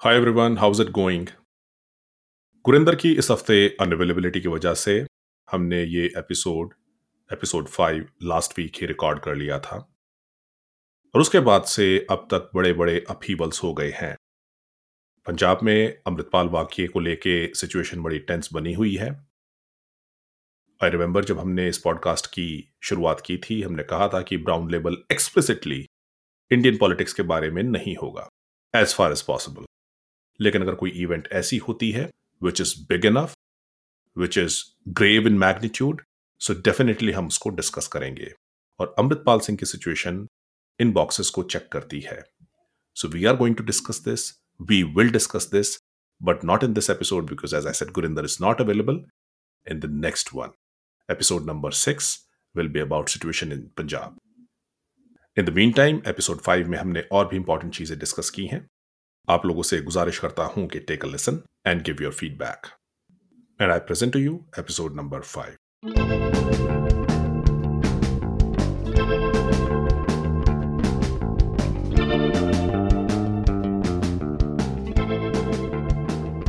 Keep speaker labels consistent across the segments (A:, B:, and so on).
A: Hi everyone how's it going Gurinder की इस हफ़्ते अनअवेलेबिलिटी की वजह से हमने ये episode episode five last week ही रिकॉर्ड कर लिया था और उसके बाद से अब तक बड़े बड़े अपीवल्स हो गए हैं पंजाब में अमृतपाल वाक्य को लेके सिचुएशन बड़ी टेंस बनी हुई है आई रिमेंबर जब हमने इस पॉडकास्ट की शुरुआत की थी हमने कहा था कि Brown Label explicitly Indian politics के बारे में नहीं होगा एज फार एज पॉसिबल लेकिन अगर कोई इवेंट ऐसी होती है which is big enough which is grave in magnitude so definitely हम उसको डिस्कस करेंगे। और अमृतपाल सिंह की सिचुएशन इन बॉक्सेस को चेक करती है। So we are going to discuss this we will discuss this but not in this episode because as I Gurinder is not available in the next one episode number six will be about situation in Punjab in the mean time episode five में हमने और भी important चीज़ें discuss की हैं। आप लोगों से गुजारिश करता हूँ कि take a lesson and give your feedback and I present to you episode number five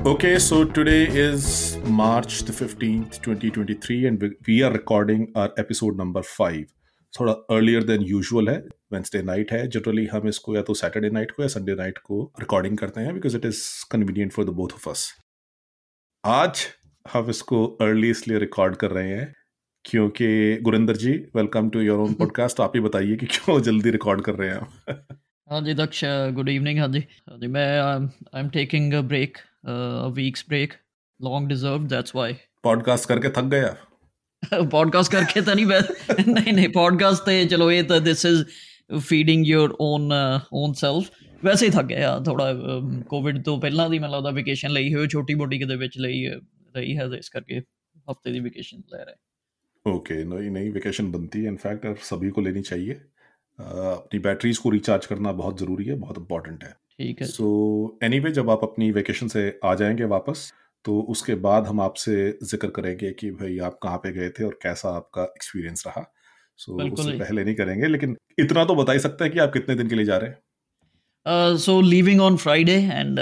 A: okay so today is March the fifteenth twenty twenty three and we are recording our episode number five थोड़ा earlier than usual है। Wednesday night है generally हम इसको या तो Saturday night को या Sunday night को रिकॉर्डिंग करते हैं because it is convenient for the both of us आज हम इसको अर्ली इसलिए रिकॉर्ड कर रहे हैं क्योंकि Gurinder ji welcome to your own podcast आप ही बताइए कि क्यों जल्दी रिकॉर्ड कर रहे हैं
B: आप? हाँ जी दक्ष गुड इवनिंग हाँ जी। हाँ जी मैं I am taking a break weeks break long deserve that's why
A: podcast करके थक गए आप?
B: ਪੋਡਕਾਸਟ ਕਰਕੇ ਤਾਂ ਨਹੀਂ ਨਹੀਂ ਨਹੀਂ ਪੋਡਕਾਸਟ ਤੇ ਚਲੋ ਇਹ ਤਾਂ this is feeding your own own self ਵੈਸੇ ਹੀ ਥੱਕ ਗਿਆ ਥੋੜਾ ਕੋਵਿਡ ਤੋਂ ਪਹਿਲਾਂ ਦੀ ਮੈਨੂੰ ਲੱਗਦਾ ਵਕੇਸ਼ਨ ਲਈ ਹੋਈ ਛੋਟੀ ਮੋਟੀ ਕਿਤੇ ਵਿੱਚ ਲਈ ਰਹੀ ਹੈ ਇਸ ਕਰਕੇ ਹਫਤੇ ਦੀ ਵਕੇਸ਼ਨ ਲੈ ਰਹੇ
A: ओके नहीं नहीं वेकेशन बनती है इनफैक्ट और सभी को लेनी चाहिए अपनी बैटरीज को रिचार्ज करना बहुत ज़रूरी है बहुत इंपॉर्टेंट है
B: ठीक है
A: सो so, एनीवे anyway, जब आप अपनी वेकेशन से आ जाएंगे वापस तो उसके बाद हम आपसे जिक्र करेंगे कि भाई आप कहाँ पे गए थे और कैसा आपका एक्सपीरियंस रहा सो so, उससे पहले नहीं करेंगे लेकिन इतना तो बता ही सकते हैं कि आप कितने दिन के लिए जा रहे
B: हैं so leaving on Friday and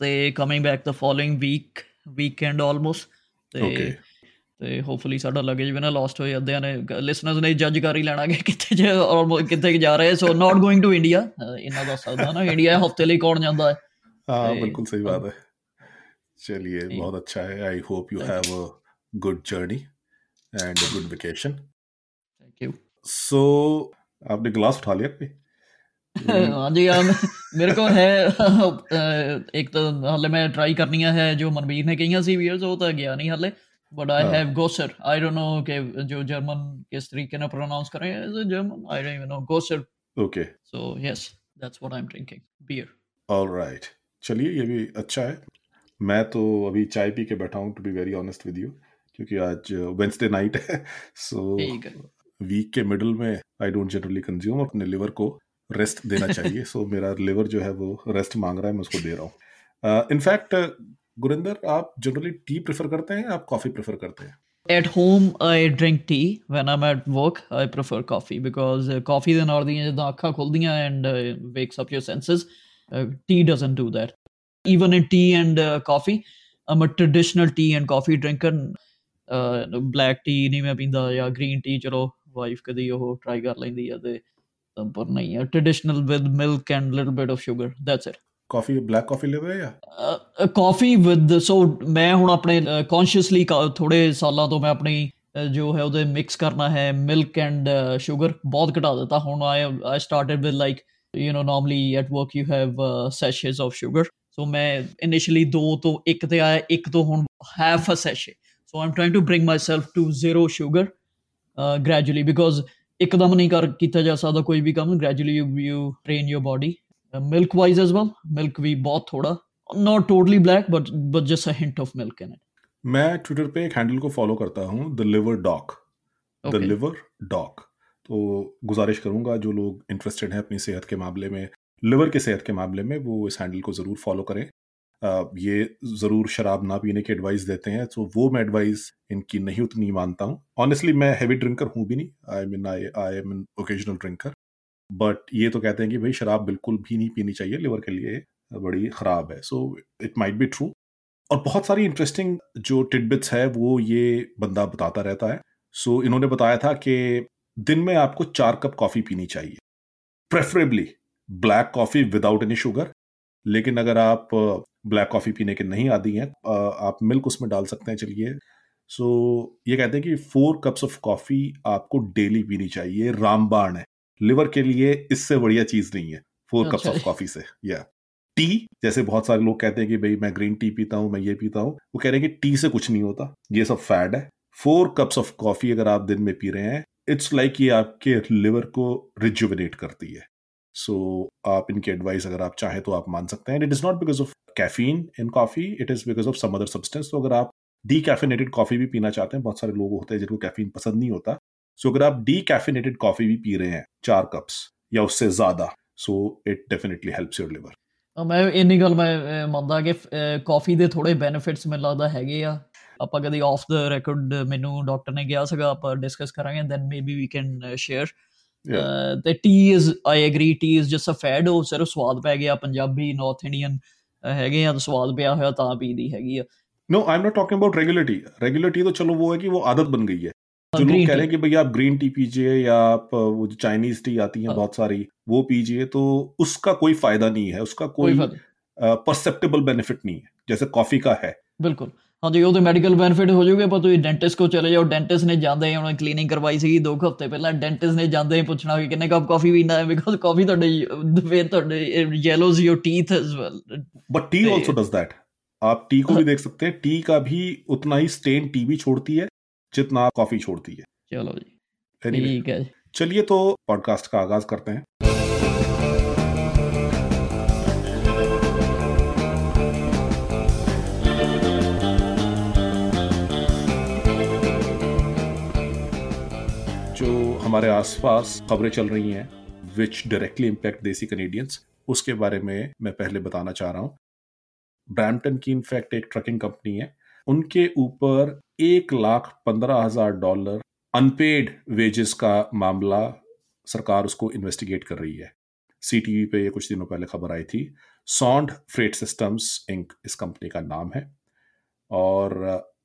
B: they coming back the following week weekend almost they okay. ਤੇ ਹੋਪਫੁਲੀ ਸਾਡਾ ਲਗੇਜ ਵੀ ਨਾ ਲਾਸਟ ਹੋਏ ਅੱਧਿਆਂ ਨੇ ਲਿਸਨਰਸ ਨੇ ਜੱਜ ਕਰ ਹੀ ਲੈਣਾ ਕਿ ਕਿੱਥੇ ਜੇ ਔਰ ਕਿੱਥੇ ਜਾ ਰਹੇ so not going to India ਇਹਨਾਂ ਦਾ ਸਕਦਾ ਨਾ ਇੰਡੀਆ ਹਫਤੇ ਲਈ ਕੌਣ ਜਾਂਦਾ ਹੈ
A: ਹਾਂ ਬਿਲਕੁਲ ਸਹੀ ਬਾਤ ਹੈ चलिए बहुत अच्छा है। I hope you have a good journey and a good vacation
B: thank you
A: so आपने ग्लास उठा लिया कोई
B: हाँ जी यार मेरे को है एक तो हाले मैं ट्राई करनी है जो मनवीर ने कही सी वीयर्स वो तो गया नहीं हाले but I have Gosser I don't know कि जो जर्मन किस तरीके ने प्रोनाउंस करें as a German I don't even know Gosser
A: okay
B: so yes that's what I am drinking beer
A: alright चलिए ये भी अच्छा है। मैं तो अभी चाय पी के बैठा हूँ to be very honest with you क्योंकि आज वेंसडे नाइट है सो वीक के मिडल में आई डोंट जनरली कंज्यूम अपने लिवर को रेस्ट देना चाहिए सो so, मेरा लिवर जो है वो रेस्ट मांग रहा है मैं उसको दे रहा हूँ। इनफैक्ट uh, गुरिंदर आप जनरली टी प्रेफर करते हैं आप कॉफ़ी प्रेफर करते हैं?
B: At home i drink tea. When i'm at work i prefer coffee because uh, coffee then or the and uh, wakes up your senses uh, tea doesn't do that. Even in tea and uh, coffee. I'm a traditional tea and coffee drinker. Uh, black tea ਨਹੀਂ ਮੈਂ ਪੀਂਦਾ ਜਾਂ green tea ਚਲੋ wife ਕਦੀ ਉਹ try ਕਰ ਲੈਂਦੀ ਆ ਤੇ ਪਰ ਨਹੀਂ ਆ traditional with milk and little bit of sugar that's it
A: coffee black coffee ਲੈਵੇ ਜਾਂ
B: ਕਾਫੀ ਵਿਦ ਸੋ ਮੈਂ ਹੁਣ ਆਪਣੇ ਕੌਨਸ਼ੀਅਸਲੀ ਥੋੜੇ ਸਾਲਾਂ ਤੋਂ ਮੈਂ ਆਪਣੀ ਜੋ ਹੈ ਉਹਦੇ ਮਿਕਸ ਕਰਨਾ ਹੈ ਮਿਲਕ ਐਂਡ ਸ਼ੂਗਰ ਬਹੁਤ ਘਟਾ ਦਿੱਤਾ ਹੁਣ I I started with like you know normally at work you have uh, sachets of sugar. So ਮੈਂ ਇਨੀਸ਼ੀਅਲੀ 2 ਤੋਂ 1 ਤੇ ਆਇਆ 1 ਤੋਂ ਹੁਣ half a sachet so I'm trying to bring myself to zero sugar gradually because ਇੱਕਦਮ ਨਹੀਂ ਕਰ ਕੀਤਾ ਜਾ ਸਕਦਾ ਕੋਈ ਵੀ ਕੰਮ gradually you you train your body milk wise as well milk ਵੀ ਬਹੁਤ ਥੋੜਾ not totally black but but just a hint of milk in it
A: मैं ट्विटर पे एक हैंडल को फॉलो करता हूँ the liver doc the liver doc तो गुजारिश करूंगा जो लोग इंटरेस्टेड हैं अपनी सेहत के मामले में लिवर के सेहत के मामले में वो इस हैंडल को ज़रूर फॉलो करें। ये ज़रूर शराब ना पीने की एडवाइस देते हैं तो वो मैं एडवाइस इनकी नहीं उतनी मानता हूँ। ऑनेस्टली मैं हैवी ड्रिंकर हूँ भी नहीं I mean I I am an occasional drinker but ये तो कहते हैं कि भाई शराब बिल्कुल भी नहीं पीनी चाहिए लिवर के लिए बड़ी ख़राब है। So it might be true और बहुत सारी इंटरेस्टिंग जो टिडबिट्स है वो ये बंदा बताता रहता है। सो so, इन्होंने बताया था कि दिन में आपको चार कप कॉफ़ी पीनी चाहिए preferably black coffee without any sugar लेकिन अगर आप ब्लैक कॉफ़ी पीने के नहीं आदि हैं आप मिल्क उसमें डाल सकते हैं चलिए। सो so, ये कहते हैं कि फोर कप्स ऑफ़ कॉफ़ी आपको डेली पीनी चाहिए रामबाण है। लिवर के लिए इससे बढ़िया चीज़ नहीं है फोर कप्स ऑफ़ कॉफ़ी से या yeah. टी जैसे बहुत सारे लोग कहते हैं कि भाई मैं ग्रीन टी पीता हूँ मैं ये पीता हूँ वो कह रहे हैं कि टी से कुछ नहीं होता ये सब फैड है। फोर कप्स ऑफ़ कॉफ़ी अगर आप दिन में पी रहे हैं इट्स लाइक like ये आपके लिवर को रिजुविनेट करती है। सो so, आप इनकी एडवाइस अगर आप चाहें तो आप मान सकते हैं it is not because of caffeine in coffee it is because of some other substance तो अगर आप डी कैफिनेटेड कॉफी भी पीना चाहते हैं बहुत सारे लोग होते हैं जिनको कैफीन पसंद नहीं होता सो so, अगर आप डी कैफिनेटेड कॉफी भी पी रहे हैं चार कप्स या उससे ज्यादा so it definitely helps your liver
B: ਮੈਂ ਇੰਨੀ ਗੱਲ ਮੈਂ ਮੰਨਦਾ ਕਿ ਕਾਫੀ ਦੇ ਥੋੜੇ ਬੈਨੀਫਿਟਸ ਮੈਨੂੰ ਲੱਗਦਾ ਹੈਗੇ ਆ ਆਪਾਂ ਕਦੀ ਆਫ ਦ ਰੈਕੋਰਡ ਮੈਨੂੰ ਡਾਕਟਰ ਨੇ ਕਿਹਾ ਸੀਗਾ ਆਪਾਂ ਡਿਸਕਸ ਕਰਾਂਗੇ then maybe we can share ਤੇ tea is I agree tea is just a fad ਉਹ ਸਿਰਫ ਸਵਾਦ ਪੈ ਗਿਆ ਪੰਜਾਬੀ ਨਾਰਥ ਇੰਡੀਅਨ ਹੈਗੇ ਆ ਤਾਂ ਸਵਾਦ ਪਿਆ ਹੋਇਆ ਤਾਂ ਪੀਦੀ ਹੈਗੀ ਆ
A: no I am not talking about regularity regularity तो चलो वो है कि वो आदत बन गई है जो लोग कह रहे हैं कि भैया आप ग्रीन टी पीजिए या आप वो जो चाइनीज टी आती है बहुत सारी वो पीजिए तो उसका कोई फायदा नहीं है उसका कोई परसेप्टेबल बेनिफिट नहीं है जैसे कॉफी का है
B: बिल्कुल हाँ जी वो तो मेडिकल बेनिफिट हो जाऊगे पर तुम डेंटिस्ट को चले जाओ डेंटिस्ट ने जाते ही उन्होंने क्लीनिंग करवाई सी दो हफ्ते पहले डेंटिस्ट ने जाते ही पूछना कि कितने कप कॉफी पीना है बिकॉज कॉफी ਤੁਹਾਡੇ ਫਿਰ ਤੁਹਾਡੇ yellows your teeth as well
A: but tea also does that आप टी को भी देख सकते हैं टी का भी उतना ही स्टेन टी भी छोड़ती है जितना कॉफी छोड़ती है
B: चलो जी ठीक है
A: चलिए तो पॉडकास्ट का आगाज करते हैं हमारे आसपास खबरें चल रही हैं which directly impact desi Canadians उसके बारे में मैं पहले बताना चाह रहा हूँ। ब्रैम्पटन की इनफैक्ट एक ट्रकिंग कंपनी है। उनके ऊपर एक लाख पंद्रह हज़ार डॉलर अनपेड वेजेस का मामला सरकार उसको इन्वेस्टिगेट कर रही है। सी टी पे कुछ दिनों पहले खबर आई थी। सॉन्ड फ्रेट सिस्टम्स इंक इस कंपनी का नाम है। और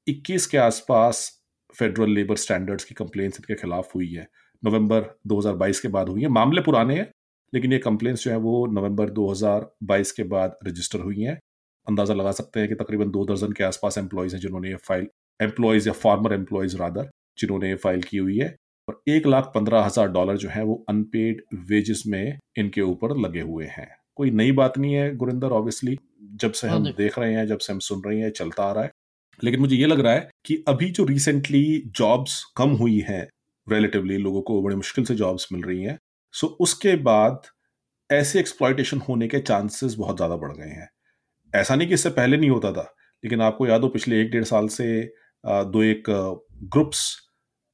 A: 21 के आसपास फेडरल लेबर स्टैंडर्ड्स की कंप्लेंट्स इनके खिलाफ हुई है। नवंबर 2022 के बाद हुई है। मामले पुराने हैं लेकिन ये कंप्लेंट्स जो है वो नवंबर 2022 के बाद रजिस्टर हुई हैं। अंदाज़ा लगा सकते हैं कि तकरीबन दो दर्जन के आसपास एम्प्लॉयज़ हैं जिन्होंने ये फ़ाइल एम्प्लॉयज़ या फार्मर एम्प्लॉयज़ रादर जिन्होंने ये फ़ाइल की हुई है। और एक लाख पंद्रह हज़ार डॉलर जो है वो अनपेड वेजेस में इनके ऊपर लगे हुए हैं। कोई नई बात नहीं है गुरिंदर ऑब्वियसली जब से हम देख रहे हैं जब से हम सुन रहे हैं चलता आ रहा है। लेकिन मुझे ये लग रहा है कि अभी जो रिसेंटली जॉब्स कम हुई हैं रिलेटिवली लोगों को बड़ी मुश्किल से जॉब्स मिल रही हैं। सो उसके बाद ऐसे एक्सप्लॉयटेशन होने के चांसेस बहुत ज़्यादा बढ़ गए हैं। ऐसा नहीं कि इससे पहले नहीं होता था, लेकिन आपको याद हो पिछले एक डेढ़ साल से दो एक ग्रुप्स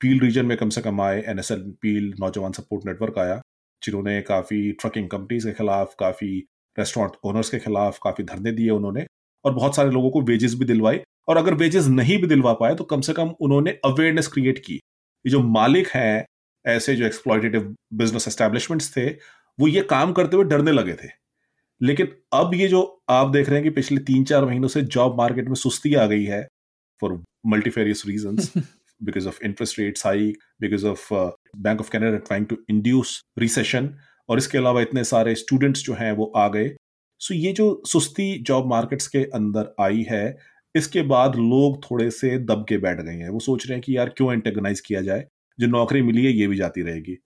A: पील रीजन में कम से कम आए एन एस एल पील नौजवान सपोर्ट नेटवर्क आया, जिन्होंने काफ़ी ट्रकिंग कंपनीज़ के खिलाफ, काफ़ी रेस्टोरेंट ओनर्स के खिलाफ काफ़ी धरने दिए उन्होंने, और बहुत सारे लोगों को वेजेस भी दिलवाई, और अगर वेजेस नहीं भी दिलवा पाए तो कम से कम उन्होंने अवेयरनेस क्रिएट की। ये जो मालिक हैं ऐसे जो एक्सप्लॉयटेटिव बिज़नेस एस्टेब्लिशमेंट्स थे वो ये काम करते हुए डरने लगे थे। लेकिन अब ये जो आप देख रहे हैं कि पिछले तीन चार महीनों से जॉब मार्केट में सुस्ती आ गई है for multifarious reason because of interest rates high because of Bank of Canada trying to induce recession और इसके अलावा इतने सारे स्टूडेंट्स जो हैं वो आ गए। सो so ये जो सुस्ती जॉब मार्केट्स के अंदर आई है इसके बाद लोग थोड़े से दब के बैठ गए हैं। वो सोच रहे हैं कि यार क्यों एंटेगनाइज किया जाए? जो नौकरी मिली है ये भी जाती रहेगी।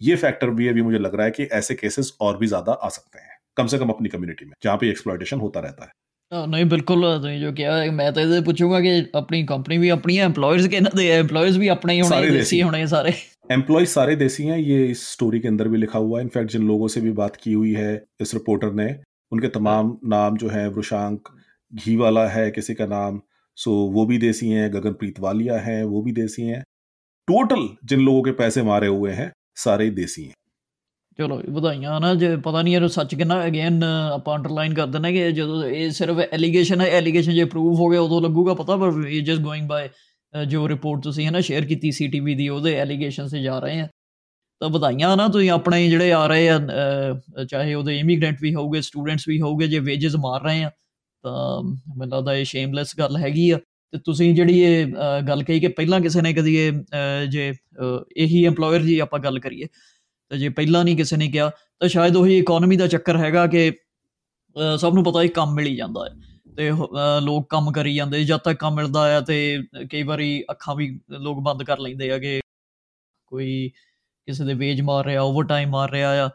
A: ये फैक्टर भी अभी मुझे लग रहा है कि ऐसे केसेस और भी ज़्यादा आ सकते हैं। कम से कम अपनी कम्युनिटी में जहाँ पे एक्सप्लॉयटेशन होता रहता है।
B: हाँ, नहीं बिल्कुल तो नहीं जो क्या मैं तो इधर पूछूँगा कि अपनी कंपनी भी अपनी है एम्प्लॉयज़ के ना तो दे एम्प्लॉयज़ भी अपने ही होने देसी, देसी होने हैं सारे।
A: एम्प्लॉयज़ सारे देसी हैं ये इस स्टोरी के अंदर भी लिखा हुआ है। इनफैक्ट जिन लोगों से भी बात की हुई है इस रिपोर्टर ने उनके तमाम नाम जो है वृशांक घी वाला है किसी का नाम सो वो भी देसी हैं गगनप्रीत वालिया है वो भी देसी हैं टोटल जिन लोगों के पैसे मारे हुए हैं सारे देसी हैं
B: ਚਲੋ ਵਧਾਈਆਂ ਨਾ ਜੇ ਪਤਾ ਨਹੀਂ ਇਹਨੂੰ ਸੱਚ ਕਿੰਨਾ ਅਗੇਨ ਆਪਾਂ ਅੰਡਰਲਾਈਨ ਕਰ ਦਿੰਦੇ ਕਿ ਜਦੋਂ ਇਹ ਸਿਰਫ ਐਲੀਗੇਸ਼ਨ ਹੈ ਐਲੀਗੇਸ਼ਨ ਜੇ ਪ੍ਰੂਵ ਹੋ ਗਿਆ ਉਦੋਂ ਲੱਗੂਗਾ ਪਤਾ ਪਰ ਇਹ ਜਸਟ ਗੋਇੰਗ ਬਾਈ ਜੋ ਰਿਪੋਰਟ ਤੁਸੀਂ ਹੈ ਨਾ ਸ਼ੇਅਰ ਕੀਤੀ ਸੀਟੀਵੀ ਦੀ ਉਹਦੇ ਐਲੀਗੇਸ਼ਨ ਸੇ ਜਾ ਰਹੇ ਆ ਤਾਂ ਵਧਾਈਆਂ ਨਾ ਤੁਸੀਂ ਆਪਣੇ ਜਿਹੜੇ ਆ ਰਹੇ ਆ ਚਾਹੇ ਉਹਦੇ ਇਮੀਗ੍ਰੈਂਟ ਵੀ ਹੋਊਗੇ ਸਟੂਡੈਂਟਸ ਵੀ ਹੋਊਗੇ ਜੇ ਵੇਜਸ ਮਾਰ ਰਹੇ ਆ ਤਾਂ ਮੈਨੂੰ ਲੱਗਦਾ ਇਹ ਸ਼ੇਮਲੈਸ ਗੱਲ ਹੈਗੀ ਆ। ਤੇ ਤੁਸੀਂ ਜਿਹੜੀ ਇਹ ਗੱਲ ਕਹੀ ਕਿ ਪਹਿਲਾਂ ਕਿਸੇ ਨੇ ਕਦੀ ਇਹ ਜੇ ਇਹੀ EMPLOYER ਜੀ ਆਪਾਂ ਗੱਲ ਕਰੀਏ, ਤੇ ਜੇ ਪਹਿਲਾਂ ਨਹੀਂ ਕਿਸੇ ਨੇ ਕਿਹਾ, ਤਾਂ ਸ਼ਾਇਦ ਉਹੀ ਇਕਨੋਮੀ ਦਾ ਚੱਕਰ ਹੈਗਾ ਕਿ ਸਭ ਨੂੰ ਪਤਾ ਹੀ ਕੰਮ ਮਿਲ ਹੀ। ਜਾਂਦਾ ਹੈ ਤੇ ਲੋਕ ਕੰਮ ਕਰੀ ਜਾਂਦੇ, ਜਦ ਤੱਕ ਕੰਮ ਮਿਲਦਾ ਆ ਤੇ ਕਈ ਵਾਰੀ ਅੱਖਾਂ ਵੀ ਲੋਕ ਬੰਦ ਕਰ ਲੈਂਦੇ ਆ ਕਿ ਕੋਈ ਕਿਸੇ ਦੇ ਵੇਜ ਮਾਰ ਰਿਹਾ ਓਵਰ ਟਾਈਮ ਮਾਰ ਰਿਹਾ ਆ।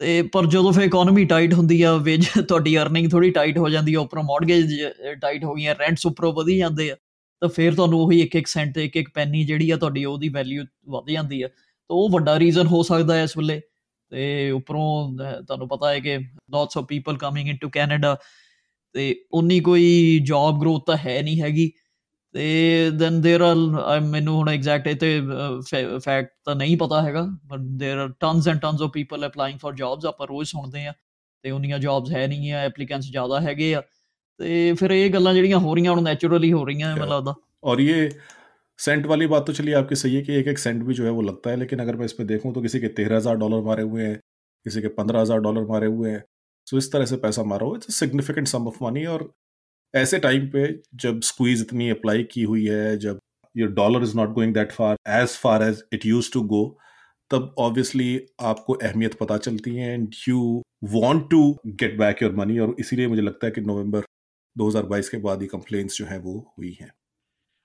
B: ਤੇ ਪਰ ਜਦੋਂ ਫੇ ਇਕਨੋਮੀ ਟਾਈਟ ਹੁੰਦੀ ਆ ਵੇਜ ਤੁਹਾਡੀ ਅਰਨਿੰਗ ਥੋੜੀ ਟਾਈਟ ਹੋ ਜਾਂਦੀ ਆ, ਉੱਪਰੋਂ ਮਾਰਗੇਜ ਟਾਈਟ ਹੋ ਗਈਆਂ ਰੈਂਟਸ ਉੱਪਰੋਂ ਵਧੀ ਜਾਂਦੇ ਆ, ਤਾਂ ਫਿਰ ਤੁਹਾਨੂੰ ਉਹੀ ਇੱਕ ਇੱਕ ਸੈਂਟ ਤੇ ਇੱਕ ਇੱਕ ਪੈਨੀ ਜਿਹੜੀ ਆ ਤੁਹਾਡੀ ਉਹਦੀ ਵੈਲਿਊ ਵਧ ਜਾਂਦੀ ਆ। ਤਾਂ ਉਹ ਵੱਡਾ ਰੀਜ਼ਨ ਹੋ ਸਕਦਾ ਹੈ ਇਸ ਵੇਲੇ। ਤੇ ਉੱਪਰੋਂ ਤੁਹਾਨੂੰ ਪਤਾ ਹੈ ਕਿ lots of people coming into Canada ਤੇ ਉਨੀ ਕੋਈ ਜੌਬ ਗਰੋਥ ਤਾਂ ਹੈ ਨਹੀਂ ਹੈਗੀ। ਤੇ ਦੈਨ देयर ਆਰ ਮੈਨੂੰ ਹੁਣ ਐਗਜ਼ੈਕਟ ਇਹ ਤੇ ਫੈਕਟ ਤਾਂ ਨਹੀਂ ਪਤਾ ਹੈਗਾ but there are tons and tons of people applying for jobs ਆਪਾਂ ਰੋਜ਼ ਸੁਣਦੇ ਆ ਤੇ ਉਹਨੀਆਂ ਜੌਬਸ ਹੈ ਨਹੀਂ ਆ ਐਪਲੀਕੈਂਟਸ ਜ਼ਿਆਦਾ ਹੈਗੇ ਆ, ਤੇ ਫਿਰ ਇਹ ਗੱਲਾਂ ਜਿਹੜੀਆਂ ਹੋ ਰਹੀਆਂ ਹੁਣ ਨੈਚੁਰਲੀ ਹੋ ਰਹੀਆਂ, ਮੈਨੂੰ ਲੱਗਦਾ।
A: और ये सेंट वाली बात तो चलिए आपकी सही है कि एक एक सेंट भी जो है वो लगता है लेकिन अगर मैं इसमें देखूँ तो किसी के तेरह हज़ार डॉलर मारे हुए हैं किसी के पंद्रह हज़ार डॉलर मारे हुए हैं सो इस तरह से पैसा मारा हुआ it's significant sum of money और ऐसे टाइम पे जब स्क्वीज इतनी अप्लाई की हुई है जब your dollar is not going that far as far as it use to go तब ऑब्वियसली आपको अहमियत पता चलती है and you want to get back your money और इसीलिए मुझे लगता है कि नवंबर 2022 के बाद ये कंप्लेंट्स जो हैं वो हुई हैं